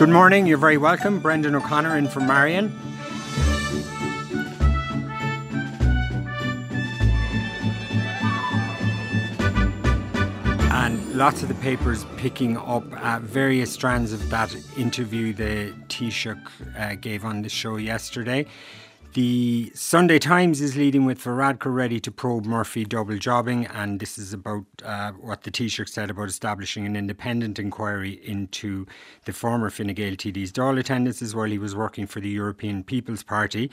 Good morning, you're very welcome. Brendan O'Connor in for Marion. And lots of the papers picking up uh, various strands of that interview the Taoiseach uh, gave on the show yesterday. The Sunday Times is leading with Varadkar ready to probe Murphy double jobbing, and this is about uh, what the Taoiseach said about establishing an independent inquiry into the former Fine Gael TD's Dáil attendances while he was working for the European People's Party.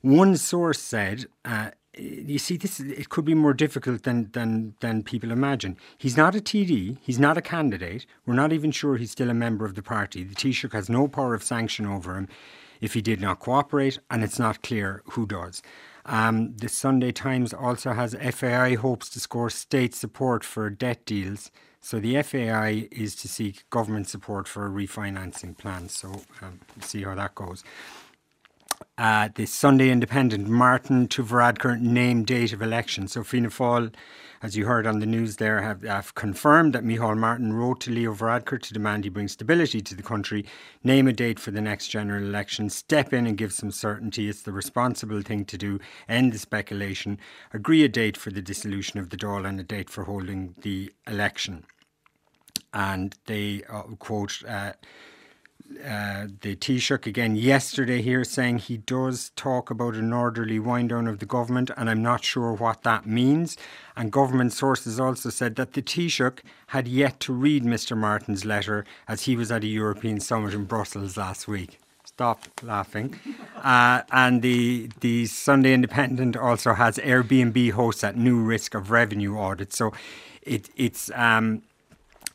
One source said, uh, you see, this it could be more difficult than, than than people imagine. He's not a TD. He's not a candidate. We're not even sure he's still a member of the party. The Taoiseach has no power of sanction over him if he did not cooperate, and it's not clear who does. Um, the Sunday Times also has FAI hopes to score state support for debt deals. So the FAI is to seek government support for a refinancing plan. So um, see how that goes. Uh, the Sunday Independent, Martin to Varadkar name date of election. So Fianna Fáil as you heard on the news there, have, have confirmed that Micheál Martin wrote to Leo Varadkar to demand he bring stability to the country, name a date for the next general election, step in and give some certainty. It's the responsible thing to do, end the speculation, agree a date for the dissolution of the Dáil and a date for holding the election. And they uh, quote, uh, uh, the Taoiseach again yesterday here saying he does talk about an orderly wind down of the government, and I'm not sure what that means. And government sources also said that the Taoiseach had yet to read Mr. Martin's letter as he was at a European summit in Brussels last week. Stop laughing. Uh, and the the Sunday Independent also has Airbnb hosts at new risk of revenue audit. So it, it's um,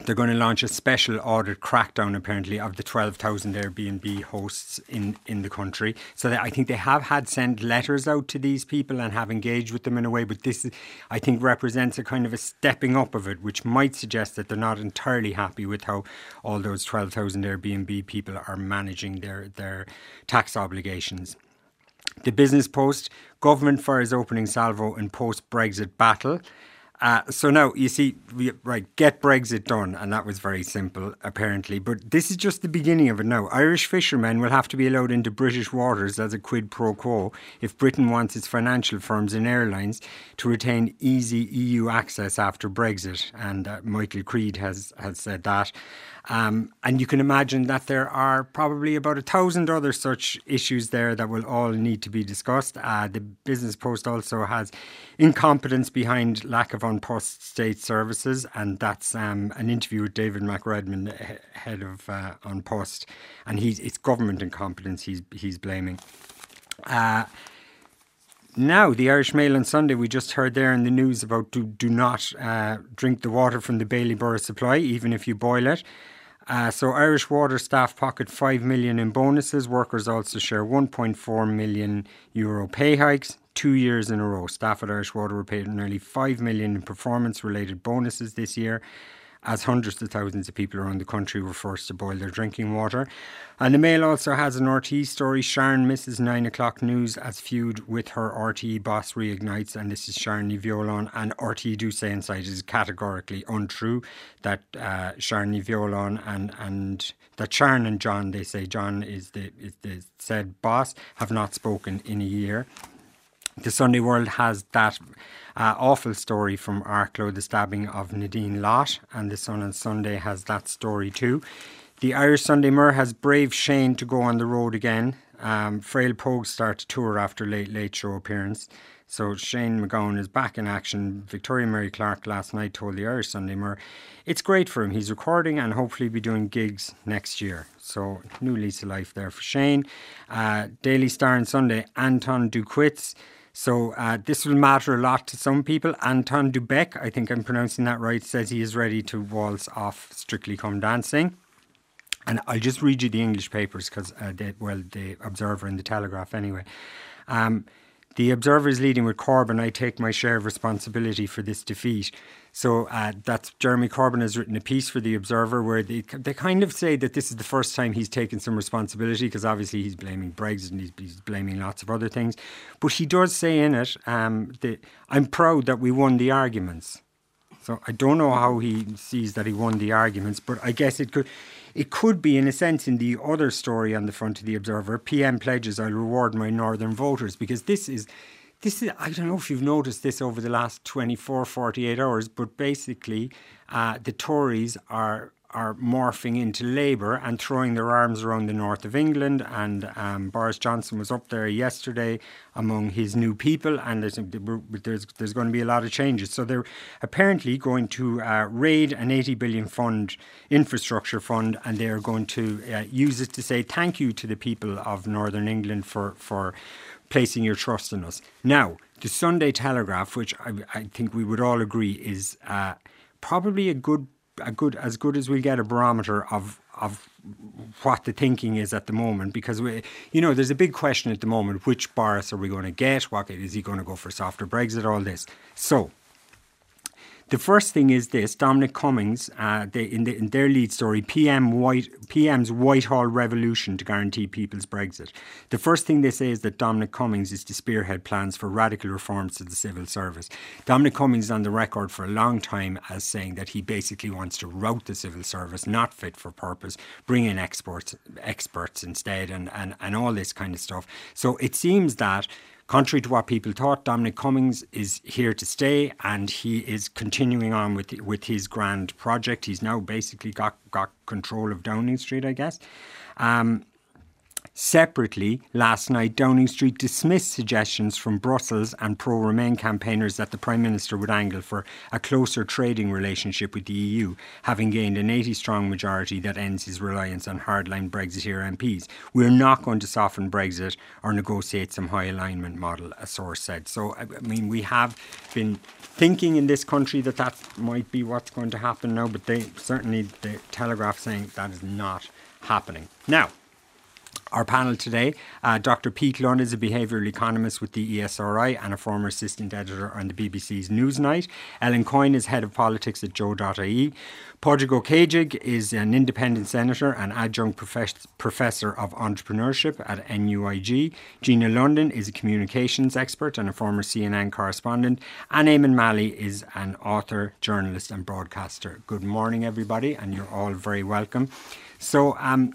they're going to launch a special audit crackdown apparently of the 12,000 Airbnb hosts in, in the country. So I think they have had sent letters out to these people and have engaged with them in a way, but this I think represents a kind of a stepping up of it, which might suggest that they're not entirely happy with how all those 12,000 Airbnb people are managing their, their tax obligations. The Business Post, government fires opening salvo in post Brexit battle. Uh, so now you see, right, get Brexit done, and that was very simple, apparently. But this is just the beginning of it now. Irish fishermen will have to be allowed into British waters as a quid pro quo if Britain wants its financial firms and airlines to retain easy EU access after Brexit. And uh, Michael Creed has has said that. Um, and you can imagine that there are probably about a thousand other such issues there that will all need to be discussed. Uh, the Business Post also has incompetence behind lack of An Post state services, and that's um, an interview with David McRedmond, head of uh, An Post, and he's it's government incompetence he's he's blaming. Uh, now, the Irish Mail on Sunday, we just heard there in the news about do, do not uh, drink the water from the Bailieborough supply, even if you boil it. Uh, so Irish Water staff pocket 5 million in bonuses. Workers also share 1.4 million euro pay hikes. Two years in a row, staff at Irish Water were paid nearly 5 million in performance related bonuses this year as hundreds of thousands of people around the country were forced to boil their drinking water. And the Mail also has an RTE story. Sharon misses nine o'clock news as feud with her RTE boss reignites. And this is Sharon Ní And RTE do say inside is categorically untrue that uh, Sharon Ní and, and that Sharon and John, they say John is the, is the said boss, have not spoken in a year. The Sunday World has that uh, awful story from Arklow, the stabbing of Nadine Lott, and the Sun on Sunday has that story too. The Irish Sunday Mirror has brave Shane to go on the road again. Um, Frail Pogue start tour after late late show appearance. So Shane MacGowan is back in action. Victoria Mary Clarke last night told the Irish Sunday Mirror it's great for him. He's recording and hopefully be doing gigs next year. So new lease of life there for Shane. Uh, Daily Star and Sunday, Anton Duquitz so uh, this will matter a lot to some people. Anton du Beke, I think I'm pronouncing that right, says he is ready to waltz off Strictly Come Dancing. And I'll just read you the English papers because, uh, well, the Observer and the Telegraph anyway. Um, the Observer is leading with Corbyn. I take my share of responsibility for this defeat. So uh, that's Jeremy Corbyn has written a piece for the Observer where they they kind of say that this is the first time he's taken some responsibility because obviously he's blaming Brexit and he's, he's, blaming lots of other things, but he does say in it um, that I'm proud that we won the arguments. So I don't know how he sees that he won the arguments, but I guess it could it could be, in a sense, in the other story on the front of the Observer, PM pledges I'll reward my northern voters because this is this is I don't know if you've noticed this over the last 24 48 hours but basically uh, the Tories are are morphing into Labour and throwing their arms around the north of England. And um, Boris Johnson was up there yesterday among his new people, and there's, there's, there's going to be a lot of changes. So they're apparently going to uh, raid an 80 billion fund, infrastructure fund, and they're going to uh, use it to say thank you to the people of Northern England for for placing your trust in us. Now, the Sunday Telegraph, which I, I think we would all agree is uh, probably a good a good as good as we get a barometer of of what the thinking is at the moment because we you know there's a big question at the moment which Boris are we going to get what is he going to go for softer Brexit all this so the first thing is this: Dominic Cummings, uh, they, in, the, in, their lead story, PM White, PM's Whitehall revolution to guarantee people's Brexit. The first thing they say is that Dominic Cummings is to spearhead plans for radical reforms to the civil service. Dominic Cummings is on the record for a long time as saying that he basically wants to rout the civil service, not fit for purpose, bring in experts, experts instead, and, and, and all this kind of stuff. So it seems that Contrary to what people thought, Dominic Cummings is here to stay and he is continuing on with with his grand project. He's now basically got, got control of Downing Street, I guess. Um, Separately, last night, Downing Street dismissed suggestions from Brussels and pro Remain campaigners that the Prime Minister would angle for a closer trading relationship with the EU, having gained an 80 strong majority that ends his reliance on hardline Brexiteer MPs. We're not going to soften Brexit or negotiate some high alignment model, a source said. So, I mean, we have been thinking in this country that that might be what's going to happen now, but they certainly, the Telegraph saying that is not happening. Now, our panel today, uh, Dr. Pete Lunn is a behavioural economist with the ESRI and a former assistant editor on the BBC's Newsnight. Ellen Coyne is head of politics at Joe.ie. Ó Céidigh is an independent senator and adjunct profess- professor of entrepreneurship at NUIG. Gina London is a communications expert and a former CNN correspondent. And Eamon Mallie is an author, journalist, and broadcaster. Good morning, everybody, and you're all very welcome. So, um,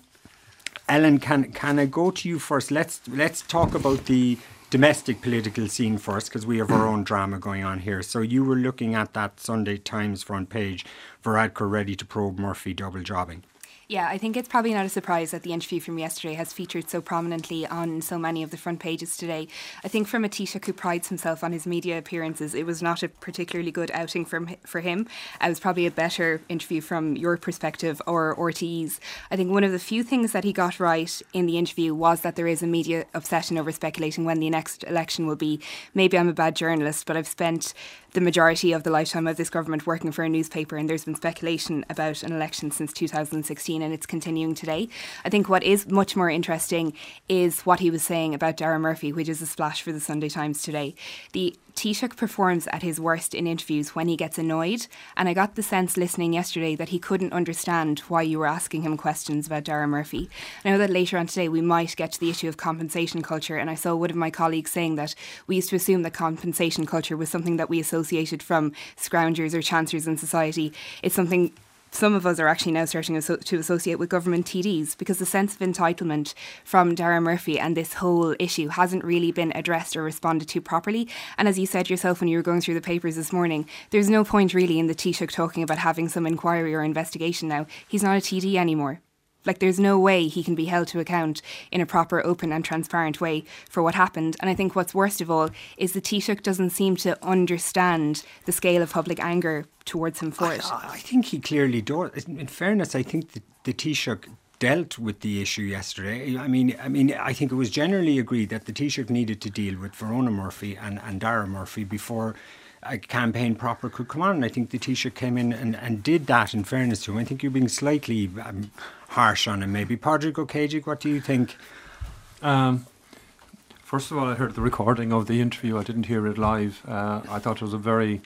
Ellen, can can I go to you first? Let's let's talk about the domestic political scene first because we have our own drama going on here. So you were looking at that Sunday Times front page, Varadkar ready to probe Murphy double jobbing. Yeah, I think it's probably not a surprise that the interview from yesterday has featured so prominently on so many of the front pages today. I think from a Taoiseach who prides himself on his media appearances, it was not a particularly good outing from for him. It was probably a better interview from your perspective or RTE's. I think one of the few things that he got right in the interview was that there is a media obsession over speculating when the next election will be. Maybe I'm a bad journalist, but I've spent the majority of the lifetime of this government working for a newspaper, and there's been speculation about an election since 2016, and it's continuing today. I think what is much more interesting is what he was saying about Dara Murphy, which is a splash for the Sunday Times today. The Taoiseach performs at his worst in interviews when he gets annoyed, and I got the sense listening yesterday that he couldn't understand why you were asking him questions about Dara Murphy. I know that later on today we might get to the issue of compensation culture, and I saw one of my colleagues saying that we used to assume that compensation culture was something that we associated from scroungers or chancers in society. It's something some of us are actually now starting to associate with government TDs because the sense of entitlement from Dara Murphy and this whole issue hasn't really been addressed or responded to properly. And as you said yourself when you were going through the papers this morning, there's no point really in the Taoiseach talking about having some inquiry or investigation now. He's not a TD anymore. Like, there's no way he can be held to account in a proper, open, and transparent way for what happened. And I think what's worst of all is the Taoiseach doesn't seem to understand the scale of public anger towards him for it. I, I think he clearly does. In fairness, I think the, the Taoiseach dealt with the issue yesterday. I mean, I mean, I think it was generally agreed that the Taoiseach needed to deal with Verona Murphy and, and Dara Murphy before a campaign proper could come on. And I think the Taoiseach came in and, and did that in fairness to him. I think you're being slightly um, harsh on him, maybe. Padraig Céidigh, what do you think? Um, first of all, I heard the recording of the interview. I didn't hear it live. Uh, I thought it was a very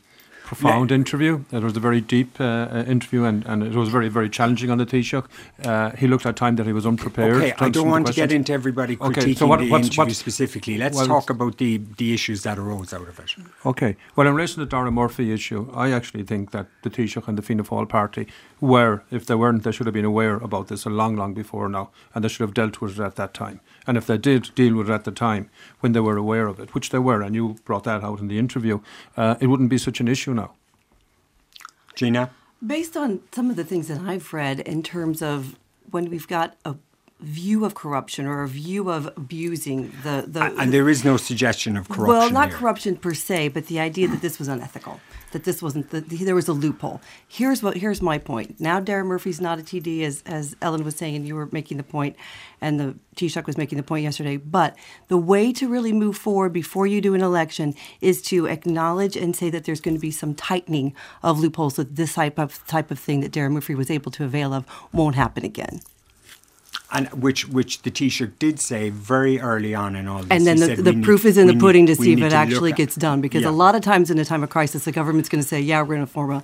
profound interview. It was a very deep uh, uh, interview, and, and it was very, very challenging on the Taoiseach. Uh, he looked at time that he was unprepared. Okay, I don't want to get into everybody critiquing okay, so what, the interview what, specifically. Let's well, talk about the, the issues that arose out of it. Okay. Well, in relation to the Dara Murphy issue, I actually think that the Taoiseach and the Fianna Fáil party were, if they weren't, they should have been aware about this a long, long before now, and they should have dealt with it at that time. And if they did deal with it at the time when they were aware of it, which they were, and you brought that out in the interview, uh, it wouldn't be such an issue now. Gina? Based on some of the things that I've read in terms of when we've got a view of corruption or a view of abusing the, the and there is no suggestion of corruption well not here. corruption per se but the idea that this was unethical that this wasn't the, there was a loophole. Here's what here's my point. Now Dara Murphy's not a TD as as Ellen was saying and you were making the point and the Taoiseach was making the point yesterday but the way to really move forward before you do an election is to acknowledge and say that there's going to be some tightening of loopholes that this type of type of thing that Dara Murphy was able to avail of won't happen again and which which the Taoiseach did say very early on in all this. And then the, the proof need, is in the pudding need, to see if it actually gets done. Because yeah. a lot of times in a time of crisis, the government's going to say, "Yeah, we're going to form a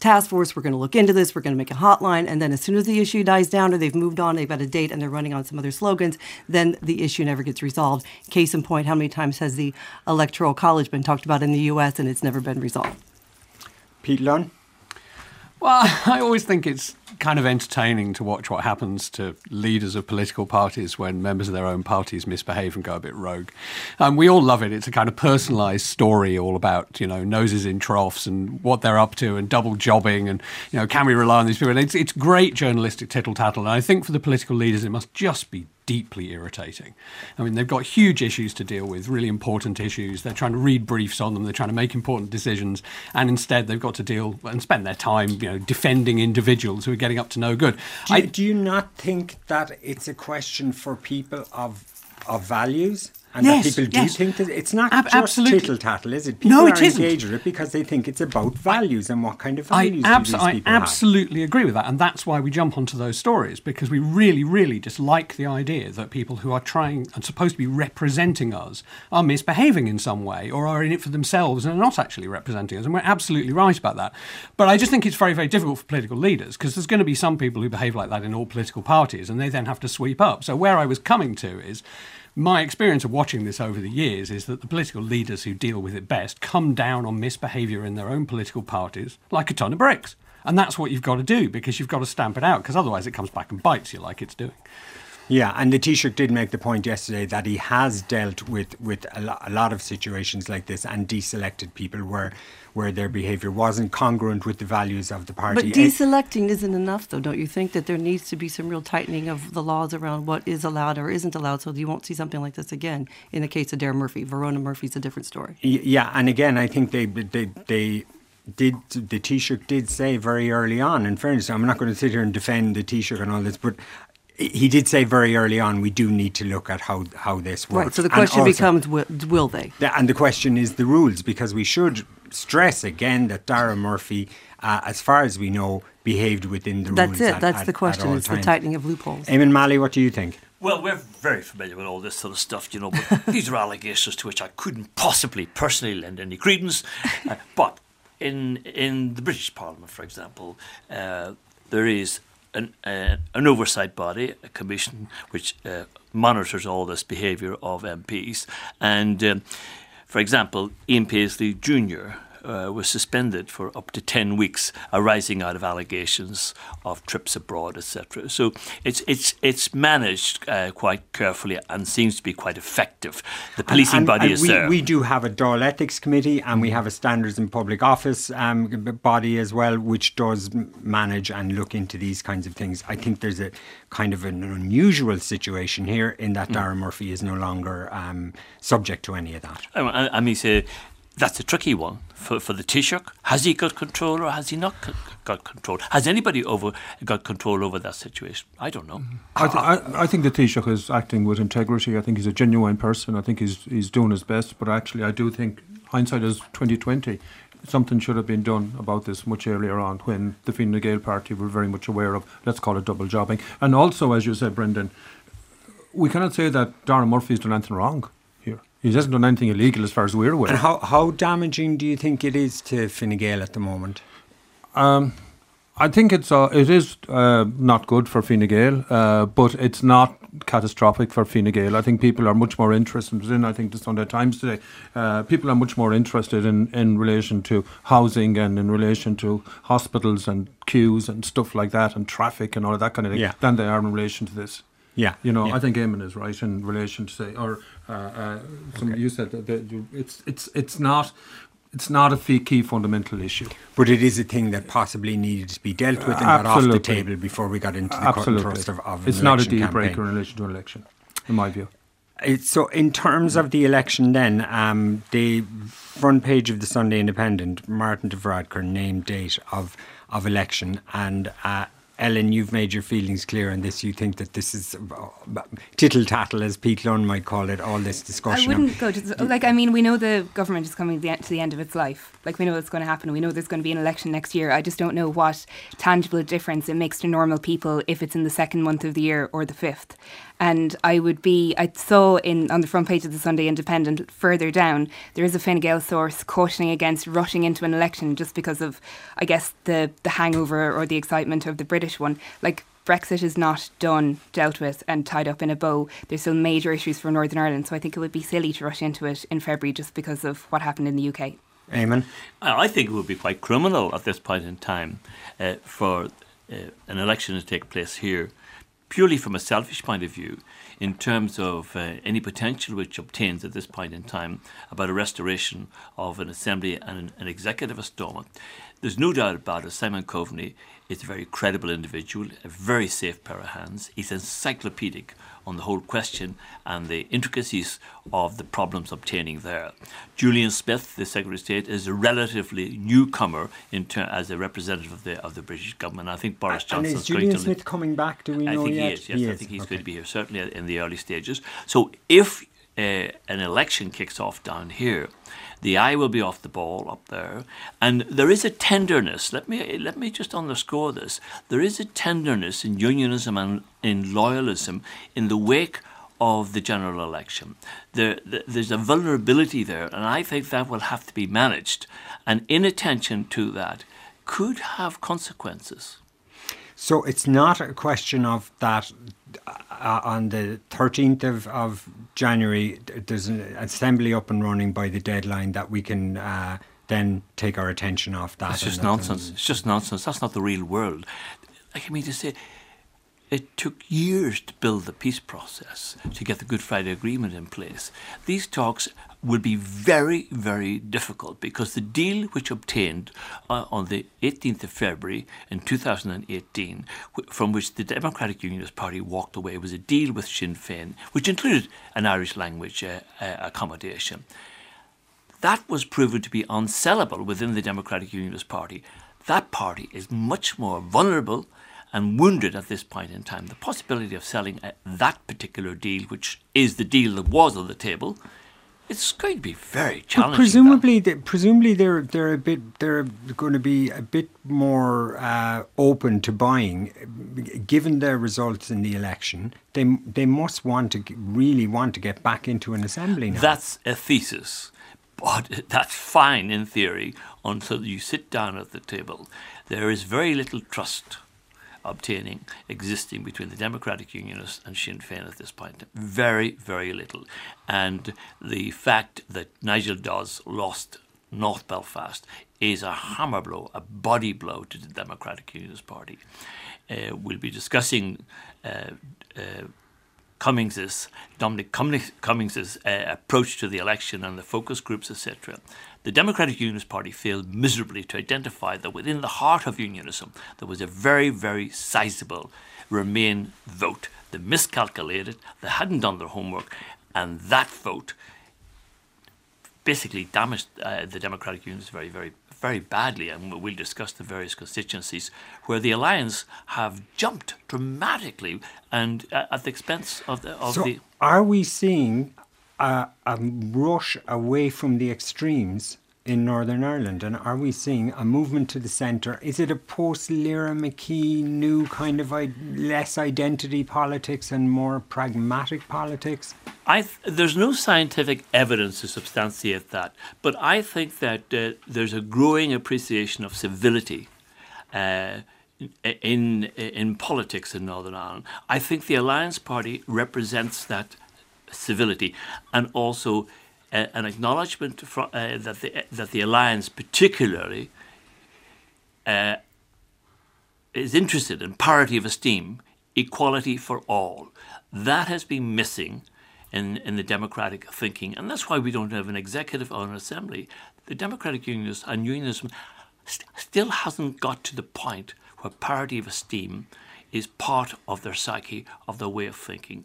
task force. We're going to look into this. We're going to make a hotline." And then as soon as the issue dies down, or they've moved on, they've got a date, and they're running on some other slogans, then the issue never gets resolved. Case in point, how many times has the electoral college been talked about in the U.S. and it's never been resolved? Pete Lunn. Well, I always think it's kind of entertaining to watch what happens to leaders of political parties when members of their own parties misbehave and go a bit rogue. Um, we all love it. It's a kind of personalised story all about you know noses in troughs and what they're up to and double jobbing and you know can we rely on these people? And it's it's great journalistic tittle tattle. And I think for the political leaders, it must just be deeply irritating. I mean, they've got huge issues to deal with, really important issues. They're trying to read briefs on them, they're trying to make important decisions, and instead they've got to deal and spend their time, you know, defending individuals who are getting up to no good. Do you, I, do you not think that it's a question for people of of values? And yes, that people do yes. think that it's not Ab- just tittle tattle, is it? People no, it are isn't. engaged with it because they think it's about values and what kind of values I, abs- do these people have. I absolutely have? agree with that, and that's why we jump onto those stories because we really, really dislike the idea that people who are trying and supposed to be representing us are misbehaving in some way or are in it for themselves and are not actually representing us, and we're absolutely right about that. But I just think it's very, very difficult for political leaders because there's going to be some people who behave like that in all political parties, and they then have to sweep up. So where I was coming to is my experience of watching this over the years is that the political leaders who deal with it best come down on misbehaviour in their own political parties like a ton of bricks. And that's what you've got to do because you've got to stamp it out because otherwise it comes back and bites you like it's doing. Yeah, and the Taoiseach did make the point yesterday that he has dealt with, with a, lo- a lot of situations like this and deselected people where where their behaviour wasn't congruent with the values of the party. But deselecting isn't enough, though, don't you think? That there needs to be some real tightening of the laws around what is allowed or isn't allowed, so that you won't see something like this again. In the case of Dara Murphy, Verona Murphy's a different story. Yeah, and again, I think they they they did the Taoiseach did say very early on. In fairness, I'm not going to sit here and defend the Taoiseach and all this, but he did say very early on we do need to look at how how this works. Right. So the question also, becomes will, will they? The, and the question is the rules because we should stress again that Dara Murphy, uh, as far as we know, behaved within the That's rules. That's it. At, That's at, the question. It's times. the tightening of loopholes. Eamon Mallie, what do you think? Well, we're very familiar with all this sort of stuff, you know, but these are allegations to which I couldn't possibly personally lend any credence. Uh, but in in the British Parliament, for example, uh, there is an, uh, an oversight body, a commission, which uh, monitors all this behaviour of MPs. And, um, for example, Ian Paisley Jr., uh, was suspended for up to 10 weeks arising out of allegations of trips abroad, etc. So it's, it's, it's managed uh, quite carefully and seems to be quite effective. The policing and, body and is we, there. We do have a Dáil Ethics Committee and we have a Standards in Public Office um, body as well, which does manage and look into these kinds of things. I think there's a kind of an unusual situation here in that mm. Dara Murphy is no longer um, subject to any of that. I, I mean, say, that's a tricky one for, for the Taoiseach. Has he got control or has he not got control? Has anybody over got control over that situation? I don't know. Mm-hmm. I, th- I, I, think the Taoiseach is acting with integrity. I think he's a genuine person. I think he's he's doing his best. But actually, I do think hindsight is twenty twenty. Something should have been done about this much earlier on when the Fine Gael party were very much aware of, let's call it double jobbing. And also, as you said, Brendan, we cannot say that Dara Murphy's done anything wrong He hasn't done anything illegal as far as we're aware. And how, how damaging do you think it is to Fine Gael at the moment? Um, I think it's uh, it is uh, not good for Fine Gael, uh, but it's not catastrophic for Fine Gael. I think people are much more interested in. I think the Sunday Times today, uh, people are much more interested in in relation to housing and in relation to hospitals and queues and stuff like that and traffic and all of that kind of thing Yeah. than they are in relation to this. Yeah. You know, yeah. I think Eamon is right in relation to say, or uh, uh, some, you said that, that you, it's it's it's not it's not a key fundamental issue. But it is a thing that possibly needed to be dealt with and got off the table before we got into the cut and Absolutely, thrust of, of it's not a deal campaign. breaker in relation to an election, in my view. It's, so, in terms of the election, then um, the front page of the Sunday Independent, Martin de Varadkar named date of of election, and uh, Ellen, you've made your feelings clear on this. You think that this is uh, tittle tattle, as Pete Lunn might call it. All this discussion. I wouldn't go to like. I mean, we know the government is coming to the end- to the end of its life. Like we know it's going to happen. We know there's going to be an election next year. I just don't know what tangible difference it makes to normal people if it's in the second month of the year or the fifth. And I would be. I saw in on the front page of the Sunday Independent further down there is a Fine Gael source cautioning against rushing into an election just because of, I guess, the the hangover or the excitement of the British one. Like Brexit is not done, dealt with, and tied up in a bow. There's still major issues for Northern Ireland, so I think it would be silly to rush into it in February just because of what happened in the UK. Eamon? I I think it would be quite criminal at this point in time uh, for uh, an election to take place here, purely from a selfish point of view, in terms of uh, any potential which obtains at this point in time about a restoration of an assembly and an, an executive Estoma. There's no doubt about it, Simon Coveney is a very credible individual, a very safe pair of hands. He's encyclopedic on the whole question and the intricacies of the problems obtaining there. Julian Smith, the Secretary of State, is a relatively newcomer in ter- as a representative of the of the British government. I think Boris Johnson. and is Julian Smith coming back? Do we I know think yet? he is. Yes, I think he's going to be here certainly in the early stages. So if uh, an election kicks off down here, the eye will be off the ball up there, and there is a tenderness. Let me let me just underscore this. There is a tenderness in unionism and in loyalism in the wake of the general election. There, there's a vulnerability there, and I think that will have to be managed. And inattention to that could have consequences. So it's not a question of that uh, on the 13th of, of January, there's an assembly up and running by the deadline that we can uh, then take our attention off that. That's just nonsense. It's just nonsense. That's not the real world. I mean to say, it took years to build the peace process to get the Good Friday Agreement in place. These talks will be very, very difficult because the deal which obtained uh, on the 18th of February in 2018, wh- from which the Democratic Unionist Party walked away, was a deal with Sinn Féin, which included an Irish language uh, uh, accommodation that was proven to be unsellable within the Democratic Unionist Party. That party is much more vulnerable and wounded at this point in time. The possibility of selling uh, that particular deal, which is the deal that was on the table, it's going to be very challenging. presumably, they, presumably they're they're a bit they're going to be a bit more uh, open to buying, given their results in the election. They they must want to really want to get back into an assembly now. That's a thesis, but that's fine in theory until you sit down at the table. There is very little trust obtaining existing between the Democratic Unionists and Sinn Féin at this point. Very, very little. And the fact that Nigel Dodds lost North Belfast is a hammer blow, a body blow to the Democratic Unionist Party. Uh, we'll be discussing uh, uh, Cummings's Dominic Cummings- Cummings's uh, approach to the election and the focus groups, etc. The Democratic Unionist Party failed miserably to identify that within the heart of unionism there was a very, very sizable Remain vote. They miscalculated, they hadn't done their homework, and that vote basically damaged uh, the Democratic Unionists very, very, very badly. And we'll discuss the various constituencies where the alliance have jumped dramatically and uh, at the expense of the of so, the. are we seeing a, a rush away from the extremes in Northern Ireland? And are we seeing a movement to the centre? Is it a post Lyra McKee new kind of less identity politics and more pragmatic politics? I th- there's no scientific evidence to substantiate that, but I think that uh, there's a growing appreciation of civility. Uh, in in politics in Northern Ireland, I think the Alliance Party represents that civility and also uh, an acknowledgement uh, that the that the alliance particularly uh, is interested in parity of esteem, equality for all. That has been missing in, in the democratic thinking, and that's why we don't have an executive or an assembly. The Democratic Unionists and unionism st- still hasn't got to the point where parity of esteem is part of their psyche, of their way of thinking.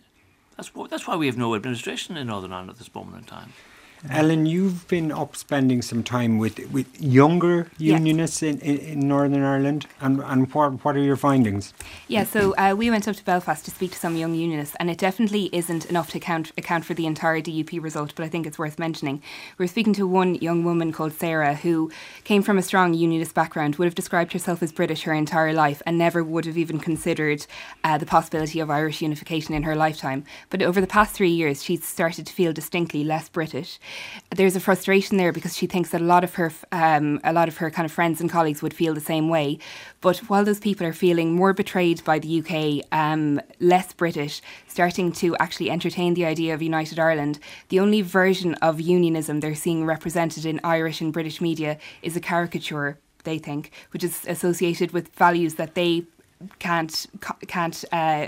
That's, that's why we have no administration in Northern Ireland at this moment in time. Ellen, you've been up spending some time with, with younger unionists in, in, in, Northern Ireland, and, and what, what are your findings? Yeah, so uh, we went up to Belfast to speak to some young unionists, and it definitely isn't enough to account, account for the entire DUP result, but I think it's worth mentioning. We were speaking to one young woman called Sarah who came from a strong unionist background, would have described herself as British her entire life, and never would have even considered uh, the possibility of Irish unification in her lifetime. But over the past three years, she's started to feel distinctly less British there's a frustration there because she thinks that a lot of her um, a lot of her kind of friends and colleagues would feel the same way. But while those people are feeling more betrayed by the UK, um, less British, starting to actually entertain the idea of United Ireland, the only version of unionism they're seeing represented in Irish and British media is a caricature. They think, which is associated with values that they can't can't uh,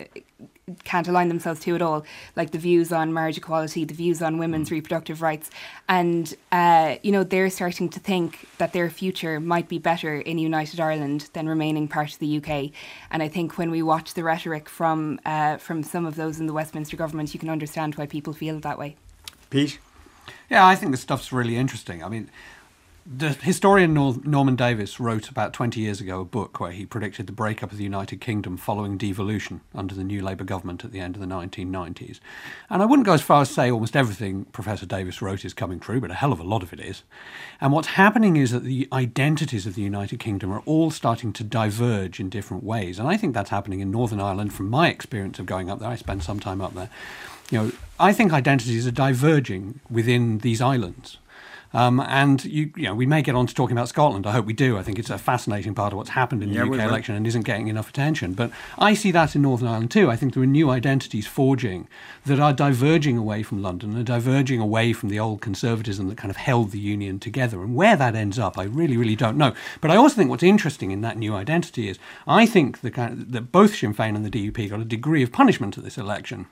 can't align themselves to at all, like the views on marriage equality, the views on women's mm. reproductive rights, and uh, you know they're starting to think that their future might be better in United Ireland than remaining part of the UK. And I think when we watch the rhetoric from uh, from some of those in the Westminster government, you can understand why people feel that way. Pete. Yeah, I think the stuff's really interesting. I mean, the historian Norman Davies wrote about 20 years ago a book where he predicted the breakup of the United Kingdom following devolution under the new Labour government at the end of the 1990s. And I wouldn't go as far as say almost everything Professor Davies wrote is coming true, but a hell of a lot of it is. And what's happening is that the identities of the United Kingdom are all starting to diverge in different ways. And I think that's happening in Northern Ireland from my experience of going up there. I spent some time up there. You know, I think identities are diverging within these islands. Um, and you, you know, we may get on to talking about Scotland. I hope we do. I think it's a fascinating part of what's happened in the yeah, UK election and isn't getting enough attention. But I see that in Northern Ireland too. I think there are new identities forging that are diverging away from London and diverging away from the old conservatism that kind of held the union together. And where that ends up, I really, really don't know. But I also think what's interesting in that new identity is I think the kind of, that both Sinn Féin and the DUP got a degree of punishment at this election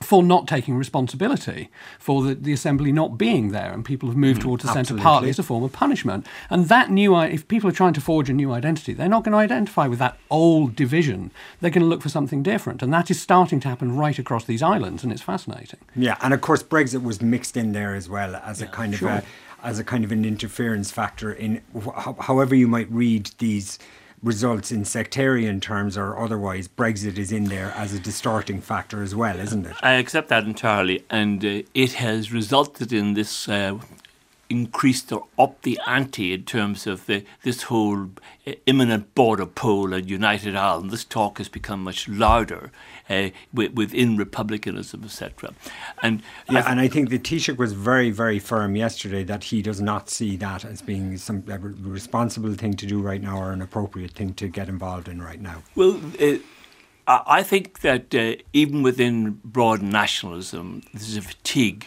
for not taking responsibility for the, the assembly not being there and people have moved mm, towards the centre partly as a form of punishment. And that new if people are trying to forge a new identity they're not going to identify with that old division. They're going to look for something different and that is starting to happen right across these islands and it's fascinating. Yeah and of course brexit was mixed in there as well as yeah, a kind sure. of a as a kind of an interference factor in wh- however you might read these results in sectarian terms or otherwise, Brexit is in there as a distorting factor as well, isn't it? I accept that entirely, and uh, it has resulted in this uh, increased or up the ante in terms of the, this whole uh, imminent border poll and United Ireland. This talk has become much louder uh, within republicanism, etc. And yeah, I and I think the Taoiseach was very, very firm yesterday that he does not see that as being some a responsible thing to do right now or an appropriate thing to get involved in right now. Well. Uh, I think that uh, even within broad nationalism, there's a fatigue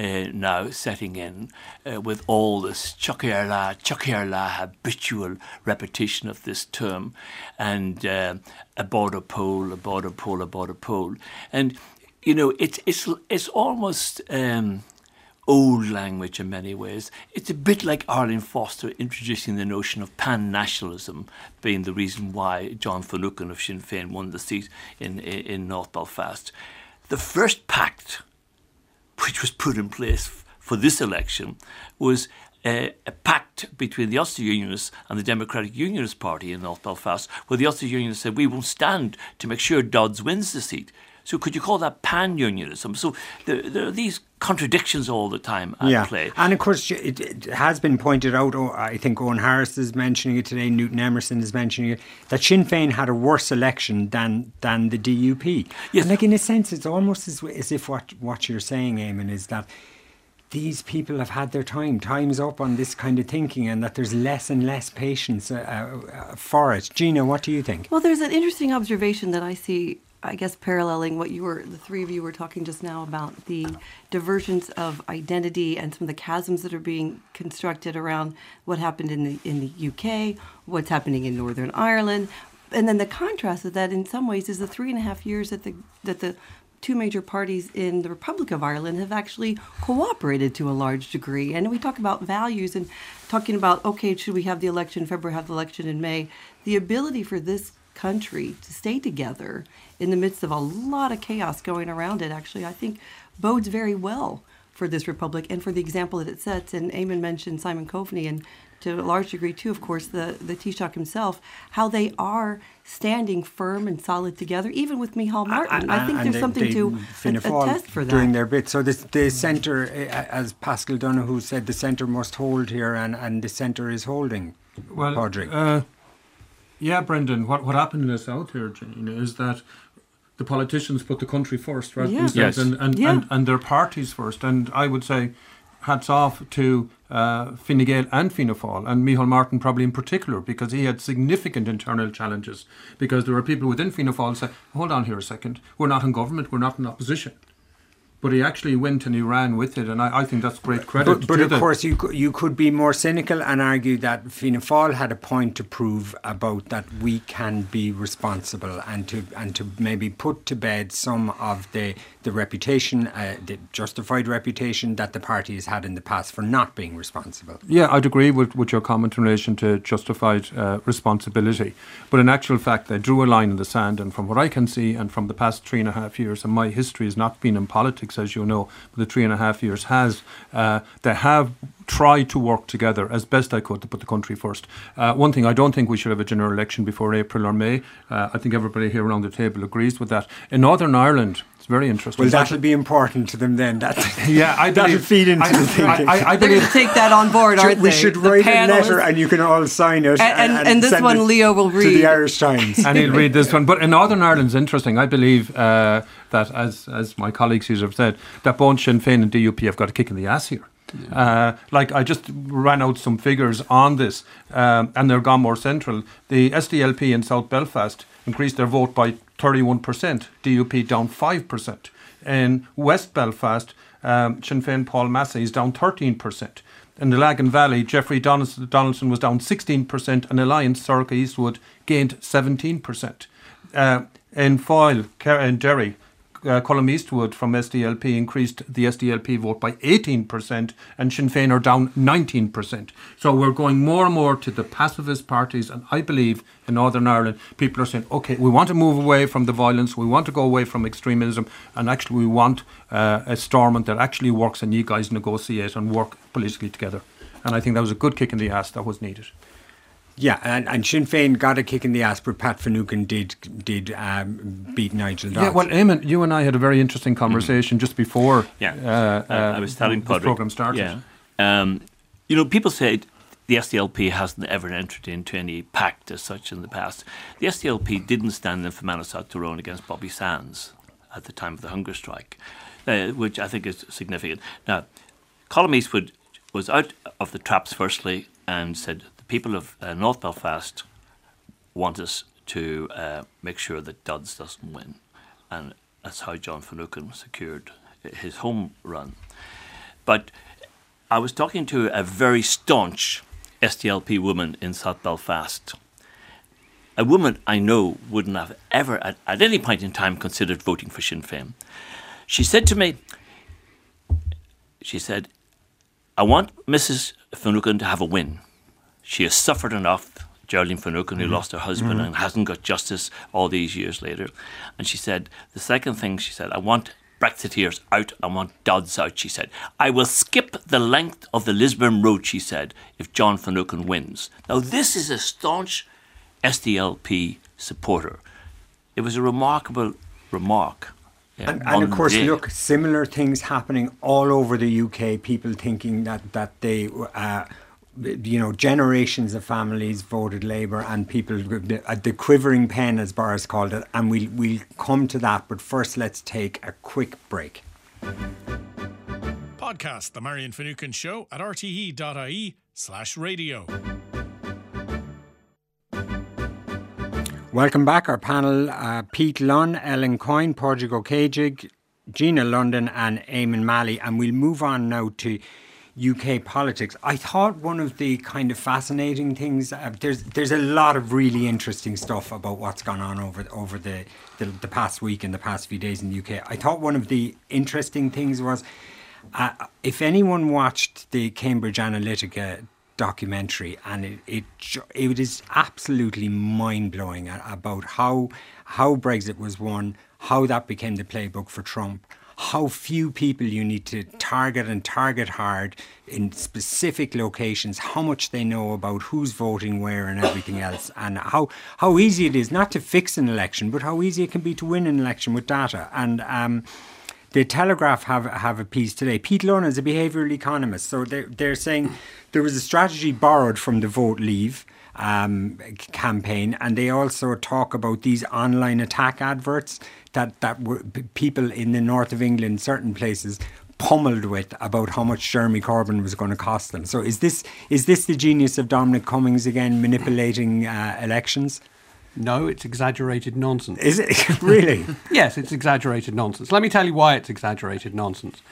uh, now setting in uh, with all this tiocfaidh ár lá, chuckyarla habitual repetition of this term and uh, a border poll, a border poll, a border poll. And, you know, it's, it's, it's almost um, old language in many ways. It's a bit like Arlene Foster introducing the notion of pan nationalism being the reason why John Finucane of Sinn Féin won the seat in, in, in North Belfast. The first pact which was put in place for this election was a, a, pact between the Ulster Unionists and the Democratic Unionist Party in North Belfast, where the Ulster Unionists said, We won't stand to make sure Dodds wins the seat. So could you call that pan-unionism? So there, there are these contradictions all the time at yeah. play. And of course, it, it, has been pointed out, oh, I think Eoghan Harris is mentioning it today, Newton Emerson is mentioning it, that Sinn Féin had a worse election than than the DUP. Yes. And like in a sense, it's almost as, as if what, what you're saying, Eamon, is that these people have had their time. Time's up on this kind of thinking, and that there's less and less patience uh, uh, for it. Gina, what do you think? Well, there's an interesting observation that I see I guess paralleling what you were, the three of you were talking just now about the divergence of identity and some of the chasms that are being constructed around what happened in the in the UK, what's happening in Northern Ireland, and then the contrast of that in some ways is the three and a half years that the that the two major parties in the Republic of Ireland have actually cooperated to a large degree. And we talk about values and talking about okay, should we have the election in February, have the election in May? The ability for this country to stay together in the midst of a lot of chaos going around it, actually, I think bodes very well for this republic and for the example that it sets. And Eamon mentioned Simon Coveney, and to a large degree, too, of course, the, the Taoiseach himself, how they are standing firm and solid together, even with Micheál Martin. I think there's they, something they to attest for that. Doing their bit. So the, the centre, as Paschal Donohoe said, the centre must hold here, and, and the centre is holding. Well, Padraig. Uh, yeah, Brendan, what, what happened in the South here, Gina, is that the politicians put the country first, right? Yeah. Yes. And, and, yeah. and, and, their parties first. And I would say, hats off to uh, Fine Gael and Fianna Fáil, and Micheál Martin probably in particular, because he had significant internal challenges. Because there were people within Fianna Fáil say, hold on here a second, we're not in government, we're not in opposition but he actually went and he ran with it, and I, I think that's great credit. But, but of course, you could, you could be more cynical and argue that Fianna Fáil had a point to prove about that we can be responsible and to and to maybe put to bed some of the the reputation, uh, the justified reputation that the party has had in the past for not being responsible. Yeah, I'd agree with, with your comment in relation to justified uh, responsibility. But in actual fact, they drew a line in the sand, and from what I can see, and from the past three and a half years, and my history has not been in politics, as you know, but the three and a half years has, uh, they have tried to work together as best I could to put the country first. Uh, one thing, I don't think we should have a general election before April or May. Uh, I think everybody here around the table agrees with that. In Northern Ireland, it's very interesting. Well, that'll be important to them then. That, yeah, I that'll believe, feed into I, the thinking. I, I, I They're going to take that on board, aren't we they? should The write a letter and you can all sign it. And- and- and this send one it Leo will read. To read. the Irish Times. and he'll read this one. But in Northern Ireland's interesting. I believe uh, that, as as my colleagues here have said, that both Sinn Féin and DUP have got a kick in the ass here. Uh, like I just ran out some figures on this, um, and they're gone more central. The SDLP in South Belfast increased their vote by 31%, DUP down 5%. In West Belfast, um, Sinn Féin Paul Maskey is down 13%. In the Lagan Valley, Jeffrey Donaldson, was down 16%, and Alliance Sorcha Eastwood gained 17%. Uh, in Foyle, in Derry, uh, Colum Eastwood from SDLP increased the SDLP vote by 18%, and Sinn Féin are down 19%. So we're going more and more to the pacifist parties, and I believe in Northern Ireland, people are saying, okay, we want to move away from the violence, we want to go away from extremism, and actually we want uh, a Stormont that actually works and you guys negotiate and work politically together. And I think that was a good kick in the ass that was needed. Yeah, and, and Sinn Féin got a kick in the ass, but Pat Finucane did did um, beat Nigel Dodds. Yeah, well, Eamon, you and I had a very interesting conversation just before Yeah. uh, uh, I was telling the Padraig. program started. Yeah. Um, you know, people say the SDLP hasn't ever entered into any pact as such in the past. The SDLP didn't stand in Fermanagh Tyrone against Bobby Sands at the time of the hunger strike, uh, which I think is significant. Now, Colum Eastwood was out of the traps firstly and said the people of uh, North Belfast want us to uh, make sure that Dodds doesn't win. And that's how John Finucane secured his home run. But I was talking to a very staunch SDLP woman in South Belfast. A woman I know wouldn't have ever, at, at any point in time, considered voting for Sinn Féin. She said to me, she said, I want Mrs. Finucane to have a win. She has suffered enough, Geraldine Finucane, who lost her husband and hasn't got justice all these years later. And she said, the second thing she said, I want Brexiteers out, I want Dodds out, she said. I will skip the length of the Lisburn Road, she said, if John Finucane wins. Now, this is a staunch SDLP supporter. It was a remarkable remark Yeah, And, and of course, look, similar things happening all over the UK. People thinking that that they, uh, you know, generations of families voted Labour, and people the, uh, the quivering pen, as Boris called it. And we'll we'll come to that, but first, let's take a quick break. Podcast The Marion Finucane Show at rte.ie slash radio. Welcome back. Our panel: uh, Pete Lunn, Ellen Coyne, Padraig Ó Céidigh, Gina London, and Eamon Mallie. And we'll move on now to UK politics. I thought one of the kind of fascinating things uh, there's there's a lot of really interesting stuff about what's gone on over over the, the the past week and the past few days in the UK. I thought one of the interesting things was uh, if anyone watched the Cambridge Analytica documentary and it it, it is absolutely mind blowing about how how Brexit was won, how that became the playbook for Trump, how few people you need to target and target hard in specific locations, how much they know about who's voting where and everything else, and how how easy it is not to fix an election, but how easy it can be to win an election with data and. Um, the Telegraph have have a piece today. Pete Lunn is a behavioural economist, so they're they're saying there was a strategy borrowed from the Vote Leave um, campaign, and they also talk about these online attack adverts that that were p- people in the north of England, certain places. Pummeled with about how much Jeremy Corbyn was going to cost them. So is this is this the genius of Dominic Cummings again manipulating uh, elections? No, it's exaggerated nonsense. Is it really? Yes, it's exaggerated nonsense. Let me tell you why it's exaggerated nonsense.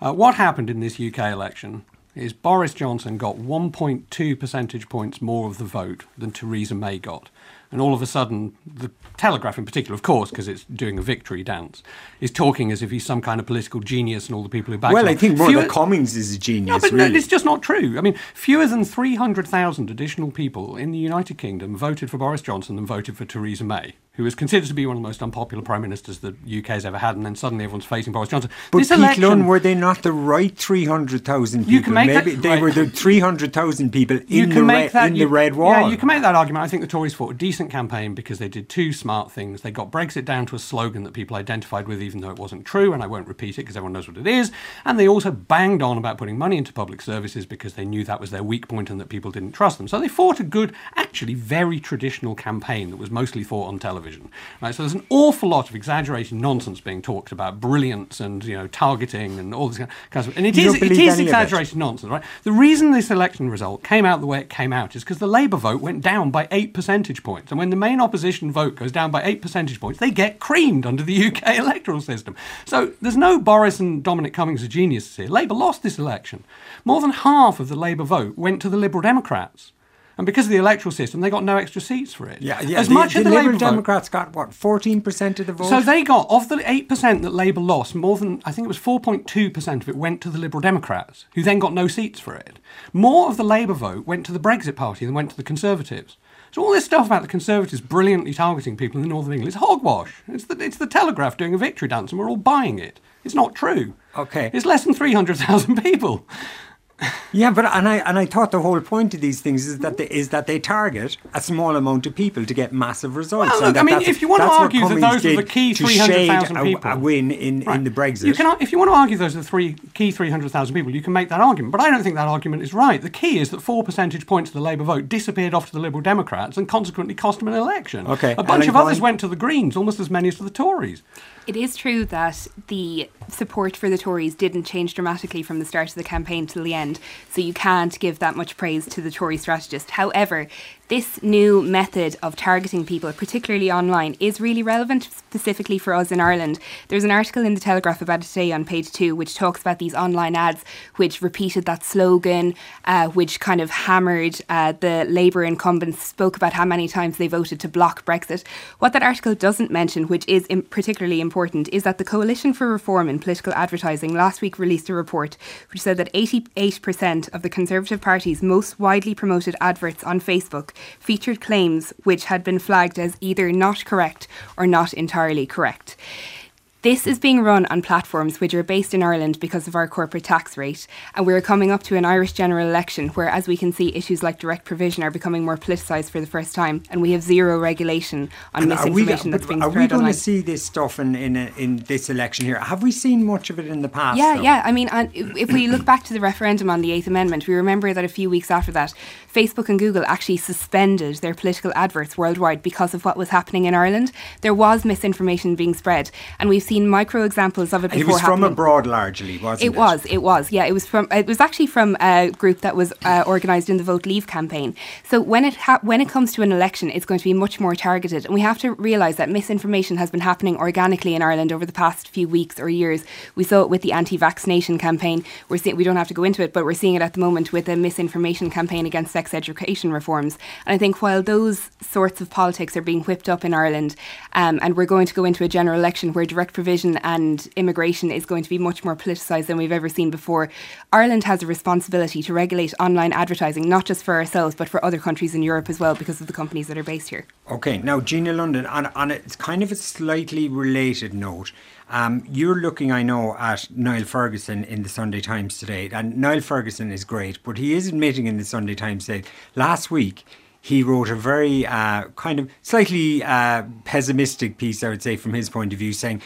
Uh, what happened in this UK election is Boris Johnson got 1.2 percentage points more of the vote than Theresa May got. And all of a sudden, the Telegraph in particular, of course, because it's doing a victory dance, is talking as if he's some kind of political genius and all the people who back well, him Well, I think more Fewer- Cummings is a genius. no, but really. it's just not true. I mean, fewer than 300,000 additional people in the United Kingdom voted for Boris Johnson than voted for Theresa May, who is considered to be one of the most unpopular prime ministers the UK has ever had, and then suddenly everyone's facing Boris Johnson. But this Pete election, Lunn, were they not the right 300,000 people? You can make Maybe that- they right. were the 300,000 people in, the, red, that in you- the red wall. Yeah, you can make that argument. I think the Tories fought a decent campaign because they did two smart things. They got Brexit down to a slogan that people identified with, even though it wasn't true, and I won't repeat it because everyone knows what it is. And they also banged on about putting money into public services because they knew that was their weak point and that people didn't trust them. So they fought a good, actually very traditional campaign that was mostly fought on television. Right? So there's an awful lot of exaggerated nonsense being talked about, brilliance and you know targeting and all this kind of stuff. And it You is it is of it? exaggerated nonsense, right? The reason this election result came out the way it came out is because the Labour vote went down by eight percentage points. And when the main opposition vote goes down by eight percentage points, they get creamed under the UK electoral system. So there's no Boris and Dominic Cummings are geniuses here. Labour lost this election. More than half of the Labour vote went to the Liberal Democrats. And because of the electoral system, they got no extra seats for it. yeah, yeah. As the, much the of the Liberal Labour vote, Democrats got, what, 14% of the vote? so they got of the eight percent that Labour lost, more than I think it was four point two percent of it went to the Liberal Democrats, who then got no seats for it. More of the Labour vote went to the Brexit Party than went to the Conservatives. So all this stuff about the Conservatives brilliantly targeting people in the north of England is hogwash. It's the it's the Telegraph doing a victory dance, and we're all buying it. It's not true. Okay. It's less than three hundred thousand people. Yeah, but and I and I thought the whole point of these things is that they, is that they target a small amount of people to get massive results. Well, and look, that I mean, if you want to argue that those were the key 300,000 shade a- people. a, win in, in the Brexit. You can, if you want to argue those are the three key 300,000 people, you can make that argument. But I don't think that argument is right. The key is that four percentage points of the Labour vote disappeared off to the Liberal Democrats and consequently cost them an election. Okay, A bunch Ellen of others Coyne? went to the Greens, almost as many as to the Tories. It is true that the support for the Tories didn't change dramatically from the start of the campaign till the end, so you can't give that much praise to the Tory strategist. However, this new method of targeting people, particularly online, is really relevant specifically for us in Ireland. There's an article in the Telegraph about it today on page two, which talks about these online ads which repeated that slogan, uh, which kind of hammered uh, the Labour incumbents, spoke about how many times they voted to block Brexit. What that article doesn't mention, which is im- particularly important, is that the Coalition for Reform in Political Advertising last week released a report which said that 88% of the Conservative Party's most widely promoted adverts on Facebook featured claims which had been flagged as either not correct or not entirely correct. This is being run on platforms which are based in Ireland because of our corporate tax rate, and we're coming up to an Irish general election where, as we can see, issues like direct provision are becoming more politicised for the first time, and we have zero regulation on And misinformation are we, that's being are we going to see this stuff in, in, a, in this election here? Have we seen much of it in the past? Yeah, though? yeah. I mean, if we look back to the referendum on the Eighth Amendment, we remember that a few weeks after that, Facebook and Google actually suspended their political adverts worldwide because of what was happening in Ireland. There was misinformation being spread, and we've seen micro examples of it before it was from abroad largely, wasn't it? It was, it was, yeah. It was from. It was actually from a group that was uh, organised in the Vote Leave campaign. So when it ha- when it comes to an election, it's going to be much more targeted, and we have to realise that misinformation has been happening organically in Ireland over the past few weeks or years. We saw it with the anti-vaccination campaign. We're seeing. We don't have to go into it, but we're seeing it at the moment with the misinformation campaign against sex education reforms. And I think while those sorts of politics are being whipped up in Ireland, um, and we're going to go into a general election where direct provision and immigration is going to be much more politicised than we've ever seen before, Ireland has a responsibility to regulate online advertising, not just for ourselves, but for other countries in Europe as well, because of the companies that are based here. Okay, now Gina London, on, on a, it's kind of a slightly related note. Um, you're looking, I know, at Niall Ferguson in the Sunday Times today, and Niall Ferguson is great, but he is admitting in the Sunday Times today last week he wrote a very uh, kind of slightly uh, pessimistic piece, I would say, from his point of view, saying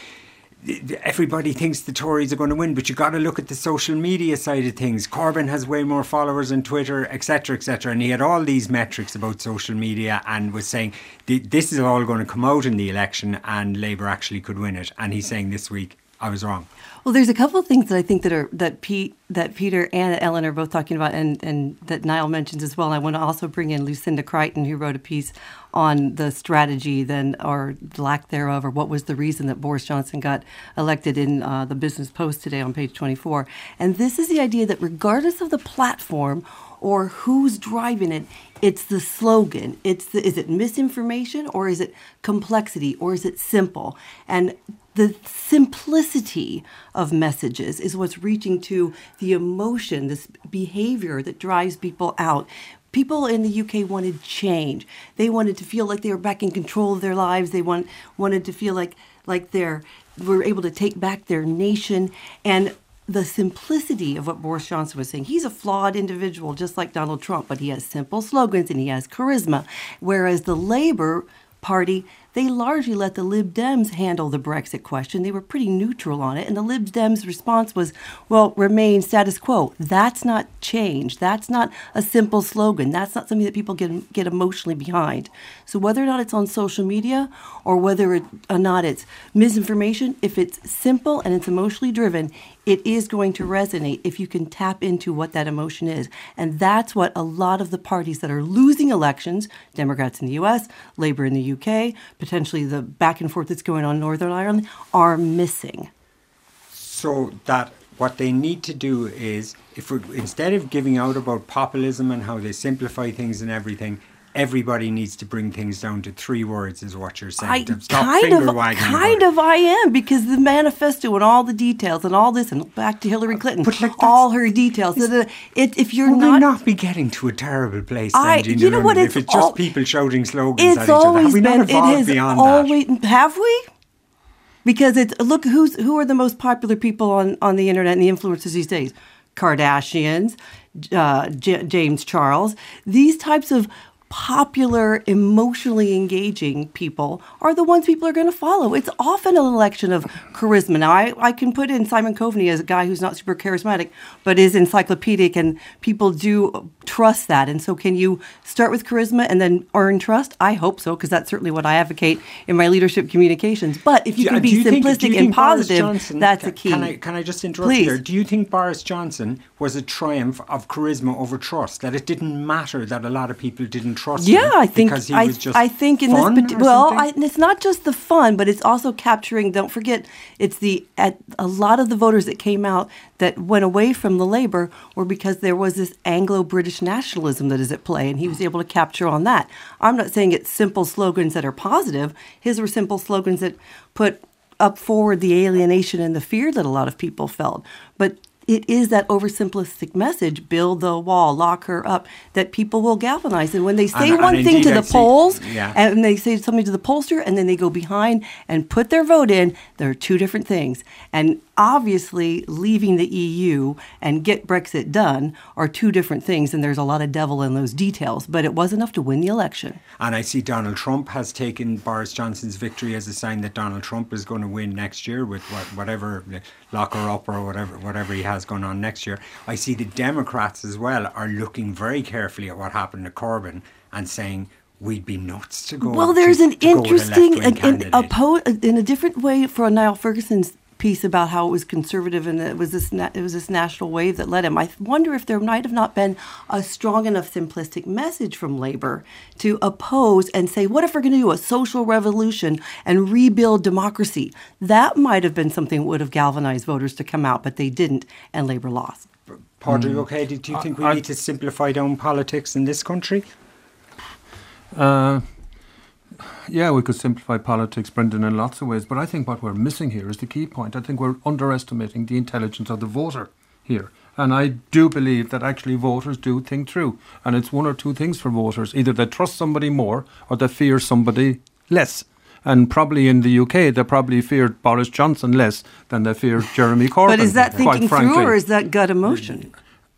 everybody thinks the Tories are going to win, but you got to look at the social media side of things. Corbyn has way more followers on Twitter, etc., etc. And he had all these metrics about social media and was saying this is all going to come out in the election, and Labour actually could win it. And he's saying this week, I was wrong. Well, there's a couple of things that I think that are that Pete, that Peter and Ellen are both talking about, and and that Niall mentions as well. And I want to also bring in Lucinda Creighton, who wrote a piece on the strategy, then or lack thereof, or what was the reason that Boris Johnson got elected in uh, the Business Post today on page 24. And this is the idea that regardless of the platform or who's driving it, it's the slogan. It's the, is it misinformation or is it complexity or is it simple? And the simplicity of messages is what's reaching to the emotion, this behavior that drives people out. People in the UK wanted change. They wanted to feel like they were back in control of their lives. They want, wanted to feel like like they're were able to take back their nation and the simplicity of what Boris Johnson was saying. He's a flawed individual, just like Donald Trump, but he has simple slogans and he has charisma. Whereas the Labour Party, they largely let the Lib Dems handle the Brexit question. They were pretty neutral on it. And the Lib Dems' response was, well, remain status quo. That's not change. That's not a simple slogan. That's not something that people get, get emotionally behind. So whether or not it's on social media or whether or not it's misinformation, if it's simple and it's emotionally driven, it is going to resonate if you can tap into what that emotion is. And that's what a lot of the parties that are losing elections, Democrats in the US, Labour in the UK, potentially the back and forth that's going on in Northern Ireland, are missing. So that what they need to do is, if we instead of giving out about populism and how they simplify things and everything, everybody needs to bring things down to three words, is what you're saying. I kind of, kind of, I am because the manifesto and all the details and all this, and back to Hillary Clinton, like, all her details. It, if you're Will we not, not be getting to a terrible place I- you know what, it's if it's just al- people shouting slogans at it's each other? always Have we been. not evolved beyond always. Have we? Because it's look who's who are the most popular people on on the internet and the influencers these days. Kardashians, uh, J- James Charles. These types of popular, emotionally engaging people are the ones people are going to follow. It's often an election of charisma. Now, I, I can put in Simon Coveney as a guy who's not super charismatic, but is encyclopedic, and people do trust that. And so, can you start with charisma and then earn trust? I hope so, because that's certainly what I advocate in my leadership communications. But if you can be think- simplistic you and think positive, Johnson- that's a key. Can I, can I just interrupt Please. you there? Do you think Boris Johnson was a triumph of charisma over trust? That it didn't matter that a lot of people didn't trust Yeah, I think I, I think in this or well. I, it's not just the fun, but it's also capturing. Don't forget, it's the at a lot of the voters that came out that went away from the Labour were because there was this Anglo-British nationalism that is at play, and he was able to capture on that. I'm not saying it's simple slogans that are positive. His were simple slogans that put up forward the alienation and the fear that a lot of people felt, but it is that oversimplistic message: build the wall, lock her up, that people will galvanize. And when they say And- one and thing indeed to the I'd say- polls, yeah. and they say something to the pollster, and then they go behind and put their vote in, there are two different things. And obviously, leaving the EU and get Brexit done are two different things, and there's a lot of devil in those details. But it was enough to win the election. And I see Donald Trump has taken Boris Johnson's victory as a sign that Donald Trump is going to win next year with what, whatever lock her up or whatever whatever he has going on next year. I see the Democrats as well are looking very carefully at what happened to Corbyn and saying we'd be nuts to go. Well, there's to- an to go with a interesting, left-wing an, an, oppo- in a different way for Niall Ferguson's piece about how it was conservative and it was this na- it was this national wave that led him. I wonder if there might have not been a strong enough simplistic message from Labor to oppose and say, what if we're going to do a social revolution and rebuild democracy? That might have been something that would have galvanized voters to come out, but they didn't, and Labor lost. Padraig, okay, do do you think we I- need to simplify down politics in this country? Uh, yeah, we could simplify politics, Brendan, in lots of ways, but I think what we're missing here is the key point. I think we're underestimating the intelligence of the voter here. And I do believe that actually voters do think through. And it's one or two things for voters either they trust somebody more or they fear somebody less. And probably in the UK, they probably feared Boris Johnson less than they feared Jeremy Corbyn. But is that thinking frankly. through or is that gut emotion?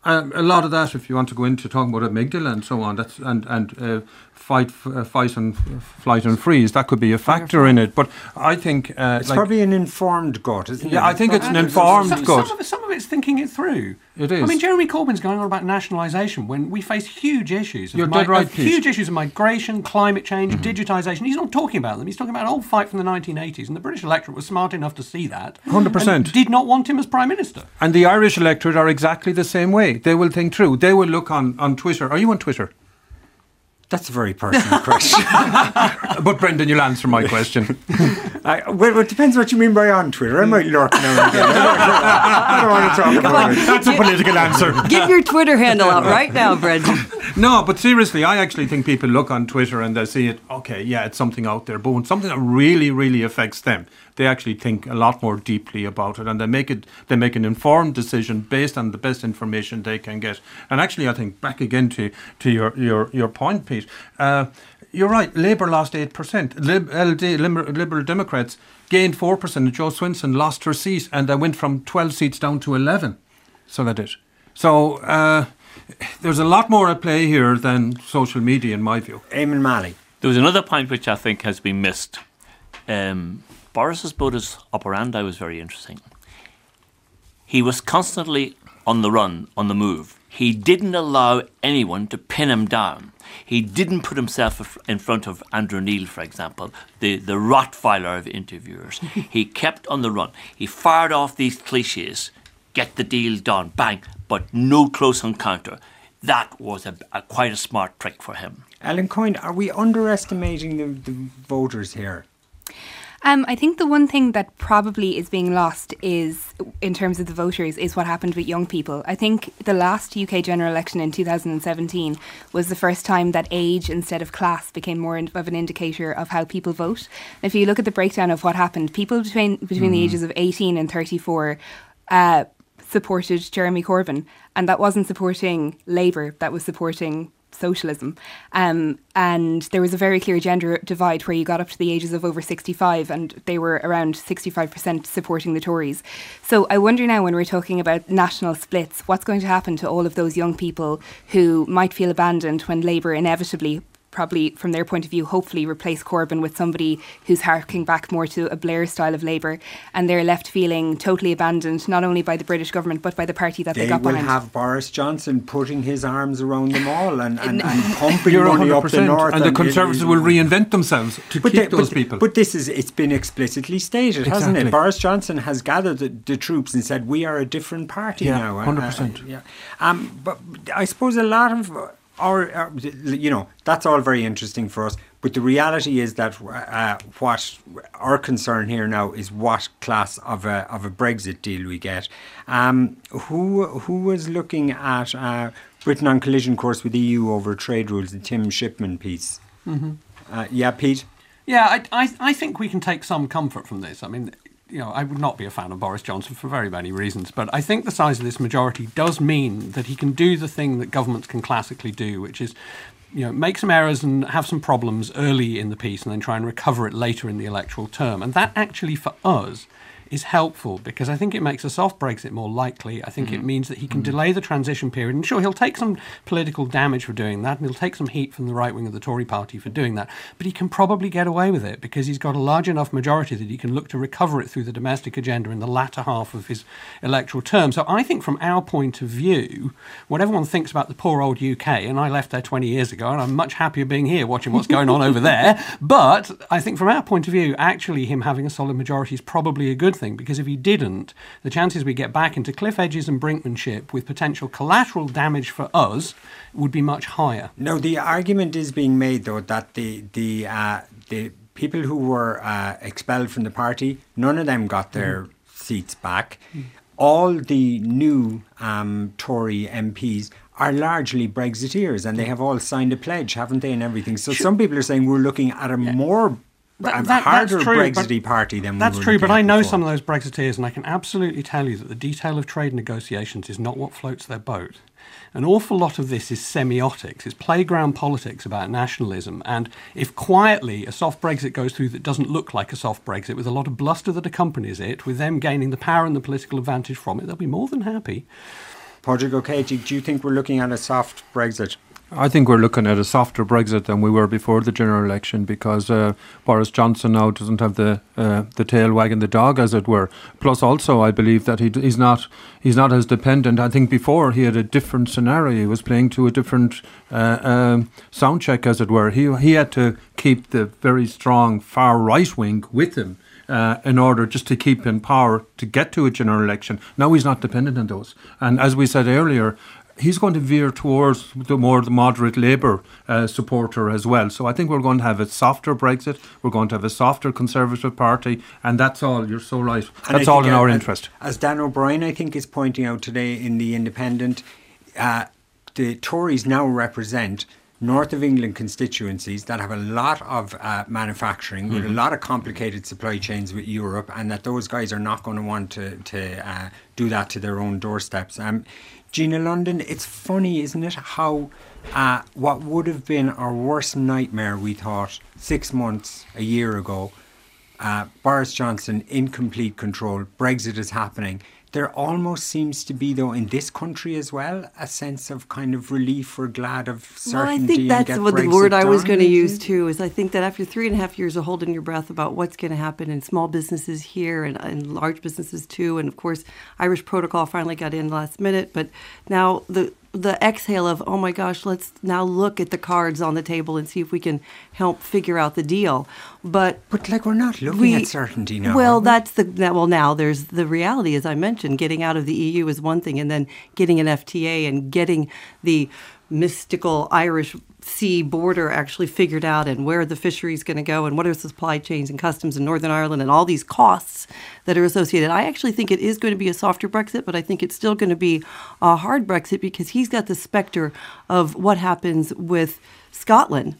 Um, a lot of that, if you want to go into talking about amygdala and so on, that's and and uh, fight, f- uh, fight and f- flight and freeze, that could be a factor in it. But I think uh, It's like- probably an informed gut, isn't it? Yeah, I think it's an informed some, gut. Some of, some of it's thinking it through. It I mean, Jeremy Corbyn's going on about nationalisation when we face huge issues. Of You're dead right, of Huge issues of migration, climate change, digitisation. He's not talking about them. He's talking about an old fight from the 1980s, and the British electorate was smart enough to see that. 100%. Did not want him as prime minister. And the Irish electorate are exactly the same way. They will think through. They will look on, on Twitter. Are you on Twitter? That's a very personal question. But Brendan, you'll answer my question. I, well, it depends what you mean by on Twitter. I might lurk now and again. I don't want to talk about it. That's a political answer. Give your Twitter handle out right now, Brendan. No, but seriously, I actually think people look on Twitter and they see it, okay, yeah, it's something out there. But when something that really, really affects them, they actually think a lot more deeply about it and they make it they make an informed decision based on the best information they can get. And actually I think back again to, to your, your, your point, Pete, uh, you're right, Labour lost eight percent. Lib, LD, Liberal Democrats gained four percent. Jo Swinson lost her seat and they went from twelve seats down to eleven. So they did. So uh, there's a lot more at play here than social media, in my view. Eamon Mallie. There was another point which I think has been missed. Um, Boris's modus operandi was very interesting. He was constantly on the run, on the move. He didn't allow anyone to pin him down. He didn't put himself in front of Andrew Neil, for example, the, the Rottweiler of interviewers. he kept on the run. He fired off these cliches get the deal done, bang, but no close encounter. That was a, a quite a smart trick for him. Ellen Coyne, are we underestimating the, the voters here? Um, I think the one thing that probably is being lost is, in terms of the voters, is what happened with young people. I think the last UK general election in 2017 was the first time that age instead of class became more of an indicator of how people vote. And if you look at the breakdown of what happened, people between between the ages of 18 and 34 uh, supported Jeremy Corbyn, and that wasn't supporting Labour, that was supporting socialism. Um, and there was a very clear gender divide where you got up to the ages of over 65 and they were around 65% supporting the Tories. So I wonder now when we're talking about national splits, what's going to happen to all of those young people who might feel abandoned when Labour inevitably probably from their point of view hopefully replace Corbyn with somebody who's harking back more to a Blair style of Labour and they're left feeling totally abandoned not only by the British government but by the party that they, They got will behind. have Boris Johnson putting his arms around them all and, and, and pumping You're money up the north. And the Conservatives will reinvent themselves to keep they- those but, people. But this is it's been explicitly stated, hasn't it? Boris Johnson has gathered the, the troops and said we are a different party Yeah, now. Uh, 100%. uh, yeah, um, but I suppose a lot of our, our, you know, that's all very interesting for us. But the reality is that uh, what our concern here now is what class of a of a Brexit deal we get. Um, who who was looking at uh, Britain on collision course with the EU over trade rules? The Tim Shipman piece. Uh, yeah, Pete. Yeah, I, I, I think we can take some comfort from this. I mean, you know, I would not be a fan of Boris Johnson for very many reasons, but I think the size of this majority does mean that he can do the thing that governments can classically do, which is you know, make some errors and have some problems early in the piece and then try and recover it later in the electoral term. And that actually, for us, is helpful because I think it makes a soft Brexit more likely. I think mm-hmm. it means that he can mm-hmm. delay the transition period. And sure, he'll take some political damage for doing that, and he'll take some heat from the right wing of the Tory party for doing that. But he can probably get away with it because he's got a large enough majority that he can look to recover it through the domestic agenda in the latter half of his electoral term. So I think, from our point of view, what everyone thinks about the poor old UK, and I left there 20 years ago, and I'm much happier being here watching what's going on over there. But I think, from our point of view, actually, him having a solid majority is probably a good thing because if he didn't, the chances we get back into cliff edges and brinkmanship with potential collateral damage for us would be much higher. No, the argument is being made though that the the uh, the people who were uh, expelled from the party, none of them got their mm. seats back. Mm. All the new um, Tory MPs are largely Brexiteers and they have all signed a pledge, haven't they, and everything. So some people are saying we're looking at a yeah. more that, that, harder true, Brexity party than that's true. But I know before. some of those Brexiteers, and I can absolutely tell you that the detail of trade negotiations is not what floats their boat. An awful lot of this is semiotics. It's playground politics about nationalism. And if quietly a soft Brexit goes through that doesn't look like a soft Brexit, with a lot of bluster that accompanies it, with them gaining the power and the political advantage from it, they'll be more than happy. Padraig Ó Céidigh, do you think we're looking at a soft Brexit? I think we're looking at a softer Brexit than we were before the general election because uh, Boris Johnson now doesn't have the uh, the tail wagging the dog, as it were. Plus, also, I believe that he, he's not he's not as dependent. I think before he had a different scenario. He was playing to a different uh, um, sound check, as it were. He he had to keep the very strong far right wing with him. Uh, in order just to keep in power to get to a general election. Now he's not dependent on those. And as we said earlier, he's going to veer towards the more the moderate Labour uh, supporter as well. So I think we're going to have a softer Brexit. We're going to have a softer Conservative Party, and that's all. You're so right. That's all in our as, interest. As Dan O'Brien, I think, is pointing out today in the Independent, uh, the Tories now represent. North of England constituencies that have a lot of uh, manufacturing mm-hmm. with a mm-hmm. lot of complicated supply chains with Europe, and that those guys are not going to want to, to uh, do that to their own doorsteps. Um, Gina London, it's funny, isn't it, how uh, what would have been our worst nightmare, we thought, six months, a year ago, uh, Boris Johnson in complete control, Brexit is happening there almost seems to be, though, in this country as well, a sense of kind of relief or glad of certainty. Well, I think that's what the word I was going to use too. Is I think that after three and a half years of holding your breath about what's going to happen in small businesses here and, and large businesses too, and of course, Irish Protocol finally got in last minute, but now the the exhale of oh my gosh let's now look at the cards on the table and see if we can help figure out the deal. But but like we're not looking we, at certainty now well that's the well now there's the reality as i mentioned. Getting out of the eu is one thing and then getting an fta and getting the mystical irish sea border actually figured out and where the fishery is going to go and what are supply chains and customs in Northern Ireland and all these costs that are associated. I actually think it is going to be a softer Brexit, but I think it's still going to be a hard Brexit because he's got the specter of what happens with Scotland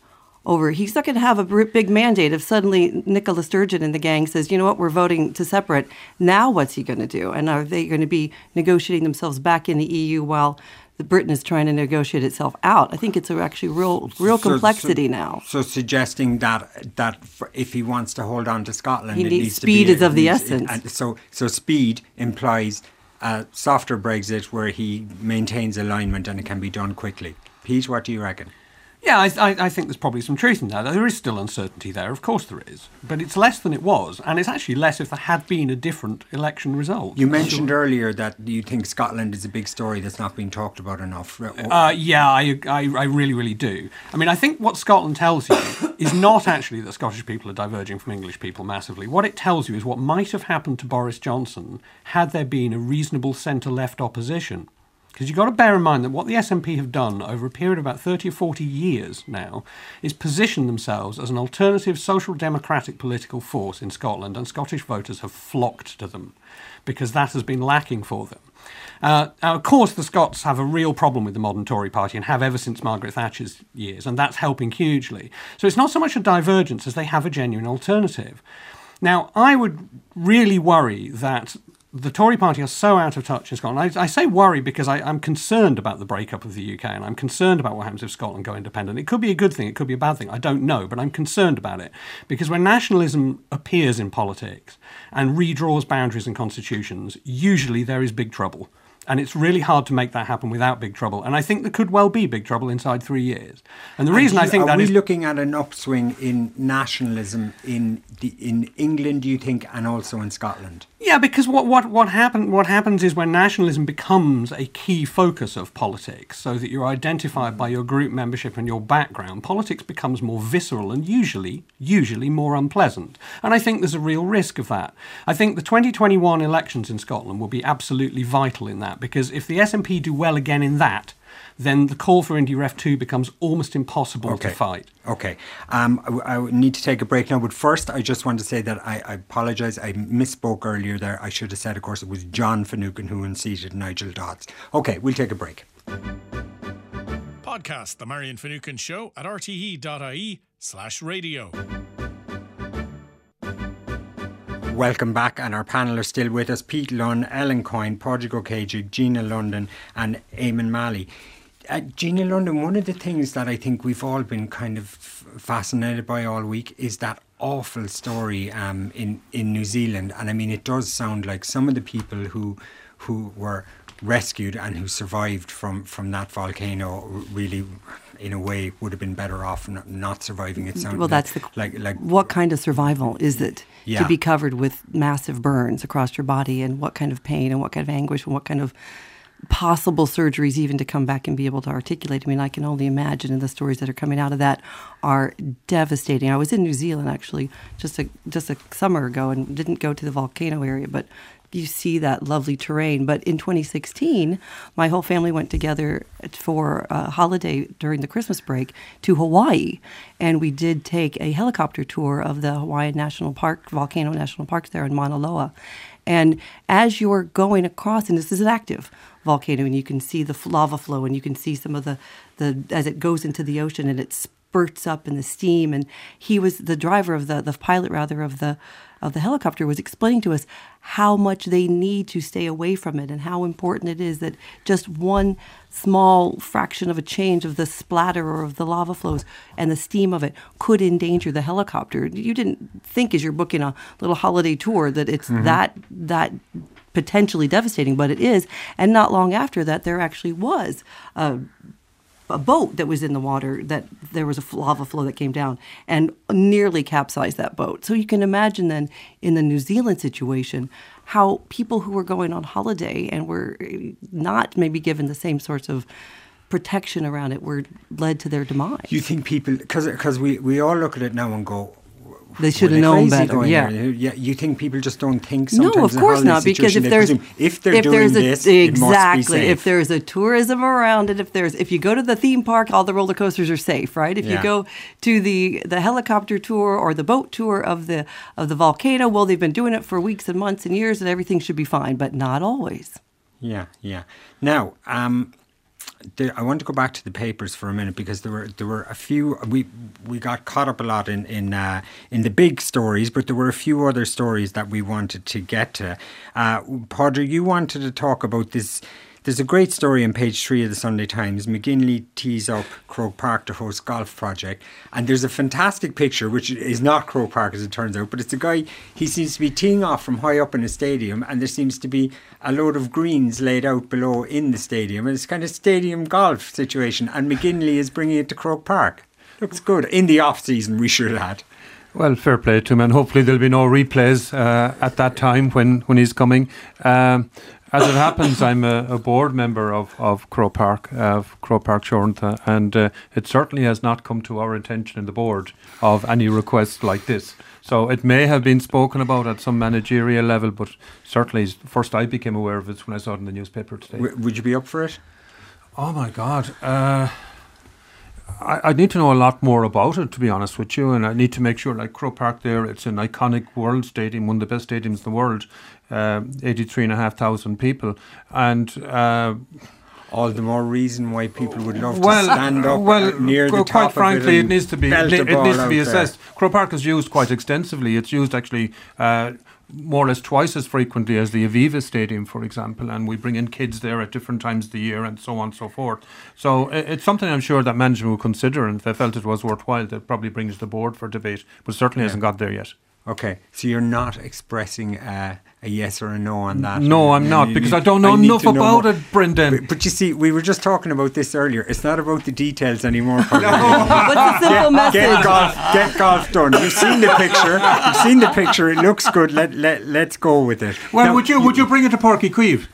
over. He's not going to have a big mandate if suddenly Nicola Sturgeon and the gang says, you know what, we're voting to separate. Now what's he going to do? And are they going to be negotiating themselves back in the EU while the Britain is trying to negotiate itself out. I think it's actually real, real so, complexity so, now. So suggesting that that if he wants to hold on to Scotland, he needs, needs speed is of the essence. It, so so speed implies a softer Brexit where he maintains alignment and it can be done quickly. Pete, what do you reckon? Yeah, I, I, I, think there's probably some truth in that. There is still uncertainty there, of course there is, but it's less than it was, and it's actually less if there had been a different election result. You mentioned sure. earlier that you think Scotland is a big story that's not being talked about enough. Uh, yeah, I, I, I really, really do. I mean, I think what Scotland tells you is not actually that Scottish people are diverging from English people massively. What it tells you is what might have happened to Boris Johnson had there been a reasonable centre-left opposition. Because you've got to bear in mind that what the SNP have done over a period of about 30 or 40 years now is position themselves as an alternative social democratic political force in Scotland, and Scottish voters have flocked to them because that has been lacking for them. Uh, now, of course, the Scots have a real problem with the modern Tory party and have ever since Margaret Thatcher's years, and that's helping hugely. So it's not so much a divergence as they have a genuine alternative. Now, I would really worry that the Tory party are so out of touch in Scotland. I, I say worry because I, am concerned about the breakup of the UK and I'm concerned about what happens if Scotland go independent. It could be a good thing, it could be a bad thing. I don't know, but I'm concerned about it because when nationalism appears in politics and redraws boundaries and constitutions, usually there is big trouble. And it's really hard to make that happen without big trouble. And I think there could well be big trouble inside three years. And the And reason do I you- think are that we is looking at an upswing in nationalism in the in England, do you think, and also in Scotland? Yeah, because what, what, what, happen, what happens is when nationalism becomes a key focus of politics, so that you're identified by your group membership and your background, politics becomes more visceral and usually, usually more unpleasant. And I think there's a real risk of that. I think the 2021 elections in Scotland will be absolutely vital in that, because if the SNP do well again in that, then the call for Indie Ref 2 becomes almost impossible to fight. Okay. Um, I, I need to take a break now, but first, I just want to say that I, I apologise. I misspoke earlier there. I should have said, of course, it was John Finucane who unseated Nigel Dodds. Okay, we'll take a break. Podcast The Marion Finucane Show at rte.ie slash radio. Welcome back, and our panel are still with us Pete Lunn, Ellen Coyne, Padraig Ó Céidigh, Gina London, and Eamon Mallie. Uh, Gina London, one of the things that I think we've all been kind of fascinated by all week is that awful story um, in, in New Zealand. And I mean, it does sound like some of the people who who were rescued and who survived from, from that volcano really, in a way, would have been better off not, not surviving. It sounded Well, that's the like, like, like what kind of survival is it Yeah. to be covered with massive burns across your body, and what kind of pain, and what kind of anguish, and what kind of possible surgeries even to come back and be able to articulate. I mean, I can only imagine, and the stories that are coming out of that are devastating. I was in New Zealand actually just a just a summer ago, and didn't go to the volcano area, but you see that lovely terrain. But in 2016, my whole family went together for a holiday during the Christmas break to Hawaii, and we did take a helicopter tour of the Hawaiian National Park, Volcano National Park there in Mauna Loa. And as you're going across, and this is an active volcano, and you can see the lava flow, and you can see some of the, the as it goes into the ocean, and it spurts up in the steam. And he was the driver of the the pilot rather of the of the helicopter was explaining to us how much they need to stay away from it and how important it is that just one small fraction of a change of the splatter or of the lava flows and the steam of it could endanger the helicopter. You didn't think as you're booking a little holiday tour that it's mm-hmm. that that potentially devastating, but it is. And not long after that, there actually was a, a boat that was in the water that there was a lava flow that came down and nearly capsized that boat. So you can imagine then in the New Zealand situation how people who were going on holiday and were eh, not maybe given the same sorts of protection around it were led to their demise. You think people, because we, we all look at it now and go, They should have known better, yeah. yeah. You think people just don't think sometimes no, of course not. Because if there's if they're doing there's a, this, it must be exactly if there's a tourism around it, if there's if you go to the theme park, all the roller coasters are safe, right? If Yeah. you go to the the helicopter tour or the boat tour of the of the volcano, well, they've been doing it for weeks and months and years, and everything should be fine, but not always. Yeah, yeah. Now, um, there, I want to go back to the papers for a minute because there were there were a few we we got caught up a lot in in uh, in the big stories, but there were a few other stories that we wanted to get to. Uh, you wanted to talk about this. There's a great story on page three of the Sunday Times. McGinley tees up Croke Park to host golf project, and there's a fantastic picture, which is not Croke Park as it turns out, but it's a guy. He seems to be teeing off from high up in a stadium, and there seems to be a load of greens laid out below in the stadium, and it's kind of stadium golf situation. And McGinley is bringing it to Croke Park. Looks good in the off season. We should add. Well, fair play to him, and hopefully there'll be no replays uh, at that time when, when he's coming. Um, as it happens, I'm a, a board member of, of Croke Park, of Croke Park Shorntha, and uh, it certainly has not come to our attention in the board of any requests like this. So it may have been spoken about at some managerial level, but certainly first I became aware of it when I saw it in the newspaper today. W- would you be up for it? Oh my God. Uh, I, I need to know a lot more about it, to be honest with you, and I need to make sure, like Croke Park there, it's an iconic world stadium, one of the best stadiums in the world, uh, 83,500 people. And uh, all the more reason why people would love well, to stand up well, near the top quite frankly, it, it needs to be it, it needs to be there. assessed. Croke Park is used quite extensively. It's used actually. Uh, more or less twice as frequently as the Aviva Stadium, for example, and we bring in kids there at different times of the year and so on and so forth. So it's something I'm sure that management will consider, and if they felt it was worthwhile, they'd probably bring it to the board for debate, but certainly hasn't got there yet. Okay, so you're not expressing uh, a yes or a no on that. No, I'm not, you- because I don't know need enough to know about more. it, Brendan. But, but you see, we were just talking about this earlier. It's not about the details anymore. Colin. What's the simple message? Get golf, get golf done. You've seen the picture. You've seen the picture. It looks good. Let let let's go with it. Well, Now, would you would you bring it to Páirc Uí Chaoimh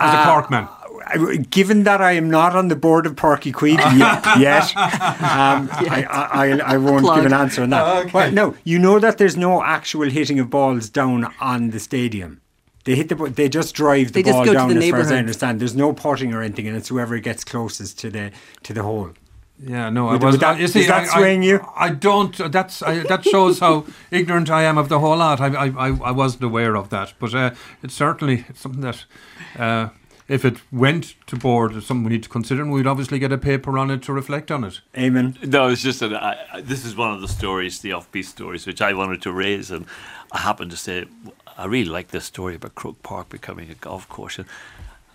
as a uh, Cork man? I- Given that I am not on the board of Páirc Uí Chaoimh yet, yet um, I, I, I, I won't Plug. give an answer on that. Well, no, you know that there's no actual hitting of balls down on the stadium. They hit the they just drive the They ball to down the as far as I understand. There's no potting or anything, and it's whoever gets closest to the to the hole. Yeah, no, Would- I was. that- you see, is that I, swaying I, you? I don't. That's I, that shows how ignorant I am of the whole lot. I, I, I, I wasn't aware of that, but uh, it's certainly it's something that. Uh, if it went to board, it's something we need to consider, and we'd obviously get a paper on it to reflect on it. Amen. No, it's just that I, I- this is one of the stories, the offbeat stories, which I wanted to raise, and I happened to say I really like this story about Croke Park becoming a golf course. And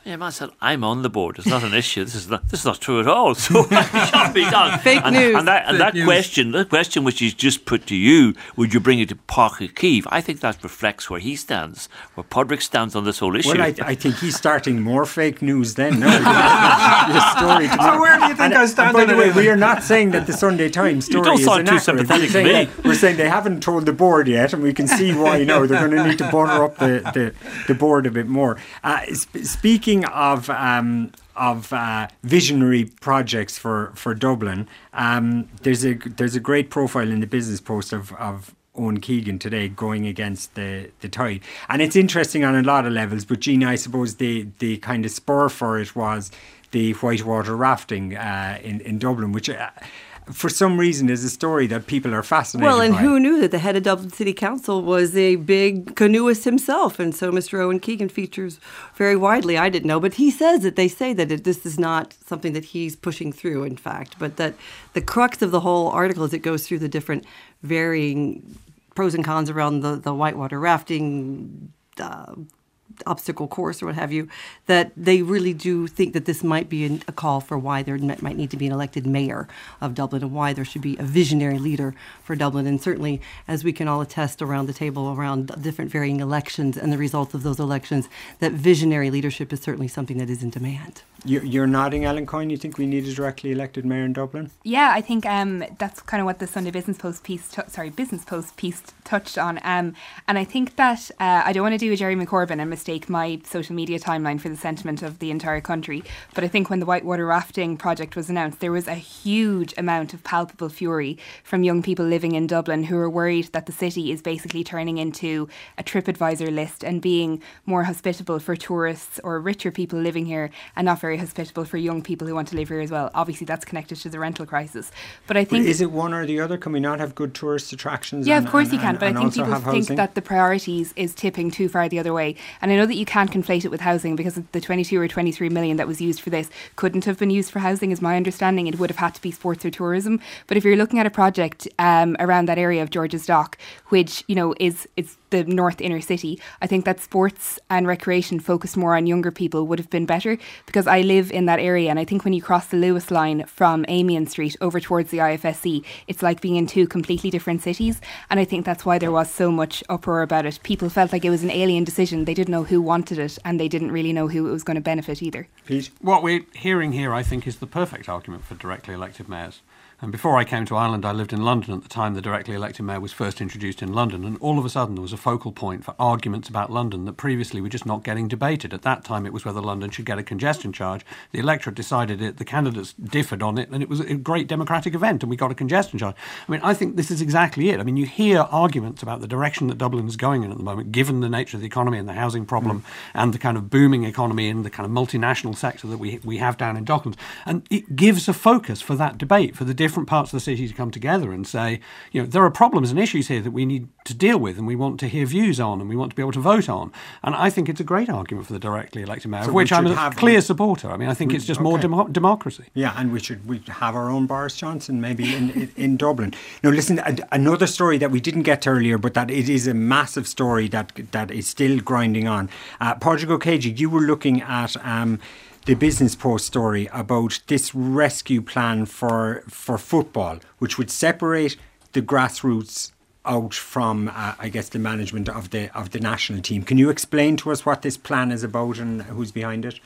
yeah, man said, "I'm on the board. It's not an issue. This is not. This is not true at all. So it should be done." Fake and, news. And that, and that news. question, that question which he's just put to you, would you bring it to Páirc Uí Chaoimh? I think that reflects where he stands, where Padraig stands on this whole issue. Well, I, I think he's starting more fake news then. No, Your story to So where do you think and, I stand by the way, we are not saying that the Sunday Times You story don't is sound too inaccurate. sympathetic we're, saying to me. that, we're saying they haven't told the board yet, and we can see why. No, they're going to need to butter up the, the, the board a bit more. Uh, sp- speaking of. Um, of uh, visionary projects for, for Dublin, um, there's a there's a great profile in the Business Post of, of Owen Keegan today going against the, the tide. And it's interesting on a lot of levels, but Gina, I suppose the, the kind of spur for it was the whitewater rafting uh, in, in Dublin, which uh, for some reason is a story that people are fascinated Well, and by. who knew that the head of Dublin City Council was a big canoeist himself? And so Mr. Owen Keegan features very widely. I didn't know, but he says that they say that it, this is not something that he's pushing through, in fact, but that the crux of the whole article is it goes through the different varying pros and cons around the, the whitewater rafting. Uh, obstacle course or what have you, that they really do think that this might be a call for why there might need to be an elected mayor of Dublin and why there should be a visionary leader for Dublin. And certainly, as we can all attest around the table around different varying elections and the results of those elections, that visionary leadership is certainly something that is in demand. You, you're nodding, Ellen Coyne. You think we need a directly elected mayor in Dublin? Yeah, I think um, that's kind of what the Sunday Business Post piece, t- sorry, Business Post piece touched on. Um, and I think that uh, I don't want to do a Jeremy Corbyn and mistake my social media timeline for the sentiment of the entire country. But I think when the Whitewater Rafting project was announced, there was a huge amount of palpable fury from young people living in Dublin who are worried that the city is basically turning into a TripAdvisor list and being more hospitable for tourists or richer people living here and very hospitable for young people who want to live here as well. Obviously, that's connected to the rental crisis. But I think is it one or the other? Can we not have good tourist attractions? yeah, and- of course and- you can, and- but I think people think that the priorities is tipping too far the other way. And I know that you can't conflate it with housing because the 22 or 23 million that was used for this couldn't have been used for housing, is my understanding. It would have had to be sports or tourism. But if you're looking at a project um, around that area of George's Dock, which you know is is the north inner city, I think that sports and recreation focused more on younger people would have been better because I live in that area and I think when you cross the Luas line from Amiens Street over towards the IFSC, it's like being in two completely different cities. And I think that's why there was so much uproar about it. People felt like it was an alien decision. They didn't know who wanted it and they didn't really know who it was going to benefit either. Pete? What we're hearing here, I think, is the perfect argument for directly elected mayors. And before I came to Ireland, I lived in London at the time the directly elected mayor was first introduced in London. And all of a sudden, there was a focal point for arguments about London that previously were just not getting debated. At that time, it was whether London should get a congestion charge. The electorate decided it, the candidates differed on it, and it was a great democratic event, and we got a congestion charge. I mean, I think this is exactly it. I mean, you hear arguments about the direction that Dublin is going in at the moment, given the nature of the economy and the housing problem mm. and the kind of booming economy and the kind of multinational sector that we, we have down in Docklands. And it gives a focus for that debate, for the different parts of the city to come together and say, you know, there are problems and issues here that we need to deal with and we want to hear views on and we want to be able to vote on. And I think it's a great argument for the directly elected mayor, So of which I'm a clear supporter. I mean, I think We- it's just more okay. demo- democracy. Yeah, and we should we have our own Boris Johnson maybe in, in, in Dublin. Now, listen, a- another story that we didn't get to earlier, but that it is a massive story that that is still grinding on. Uh, Padraig Ó Céidigh, you were looking at. Um, the Business Post story about this rescue plan for for football, which would separate the grassroots out from, uh, I guess, the management of the of the national team. Can you explain to us what this plan is about and who's behind it?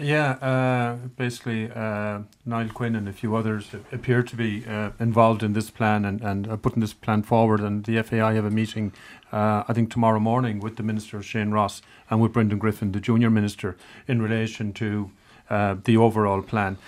Yeah, uh, basically, uh, Niall Quinn and a few others appear to be uh, involved in this plan and, and putting this plan forward. And the FAI have a meeting, uh, I think, tomorrow morning with the Minister, Shane Ross, and with Brendan Griffin, the Junior Minister, in relation to uh, the overall plan.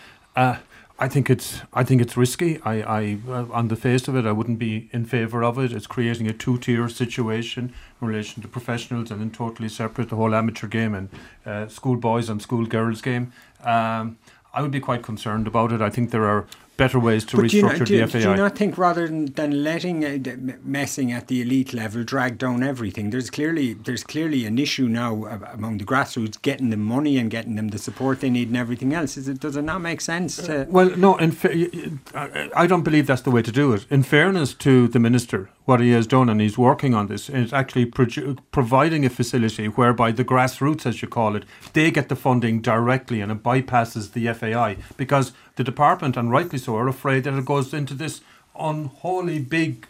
I think it's I think it's risky. I, I uh, on the face of it, I wouldn't be in favour of it. It's creating a two-tier situation in relation to professionals and then totally separate the whole amateur game and uh, school boys and school girls game. Um, I would be quite concerned about it. I think there are better ways to But do you, restructure not, do, the do FAI. you not think rather than, than letting uh, messing at the elite level drag down everything, there's clearly there's clearly an issue now among the grassroots getting the money and getting them the support they need and everything else. Is it does it not make sense? To, Well, no, in fa- y- y- I I don't believe that's the way to do it. In fairness to the minister, what he has done, and he's working on this, is actually produ- providing a facility whereby the grassroots, as you call it, they get the funding directly, and it bypasses the FAI because the department, and rightly so, are afraid that it goes into this unholy big.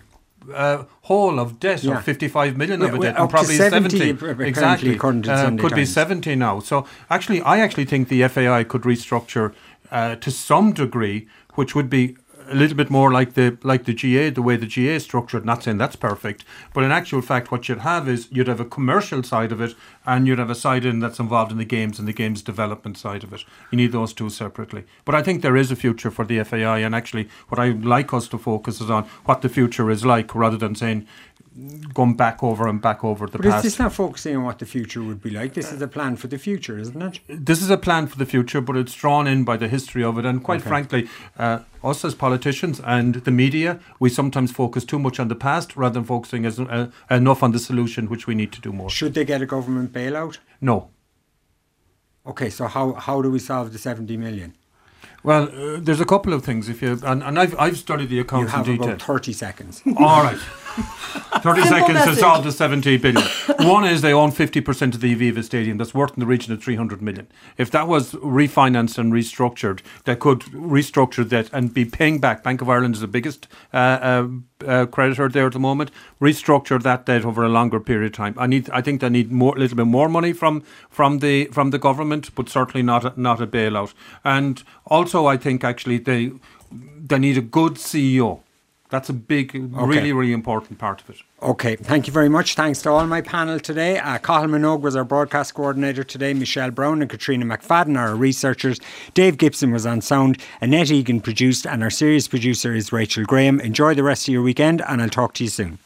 Uh, hole of debt Yeah. of 55 million of Well, it, well, and probably 70 70, exactly. according to Sunday could be 70 now. So actually, I actually think the FAI could restructure uh, to some degree, which would be a little bit more like the like the GA, the way the GA is structured. Not saying that's perfect, but in actual fact, what you'd have is you'd have a commercial side of it, and you'd have a side in that's involved in the games and the games development side of it. You need those two separately. But I think there is a future for the FAI, and actually, what I'd like us to focus is on what the future is like, rather than saying going back over and back over the but past. this not focusing on what the future would be like? This is a plan for the future, isn't it? this is a plan for the future, but it's drawn in by the history of it. And quite Okay. frankly, uh, us as politicians and the media, we sometimes focus too much on the past rather than focusing as, uh, enough on the solution, which we need to do more. Should they get a government bailout? No. Okay, so how how do we solve the seventy million? Well, uh, there's a couple of things. If you and, and I've I've studied the You accounts in have detail. about thirty seconds. All right. 30 Simple seconds to message. solve the 70 billion. One is they own 50% of the Aviva Stadium. That's worth in the region of 300 million. If that was refinanced and restructured, they could restructure that and be paying back. Bank of Ireland is the biggest uh, uh, uh, creditor there at the moment. Restructure that debt over a longer period of time. I need. I think they need more, a little bit more money from from the from the government, but certainly not a, not a bailout. And also, I think actually they they need a good CEO. That's a big, really, really important part of it. Okay, thank you very much. Thanks to all my panel today. Uh, Cathal Minogue was our broadcast coordinator today. Michelle Brown and Katrina McFadden are our researchers. Dave Gibson was on sound. Annette Egan produced, and our series producer is Rachel Graham. Enjoy the rest of your weekend, and I'll talk to you soon.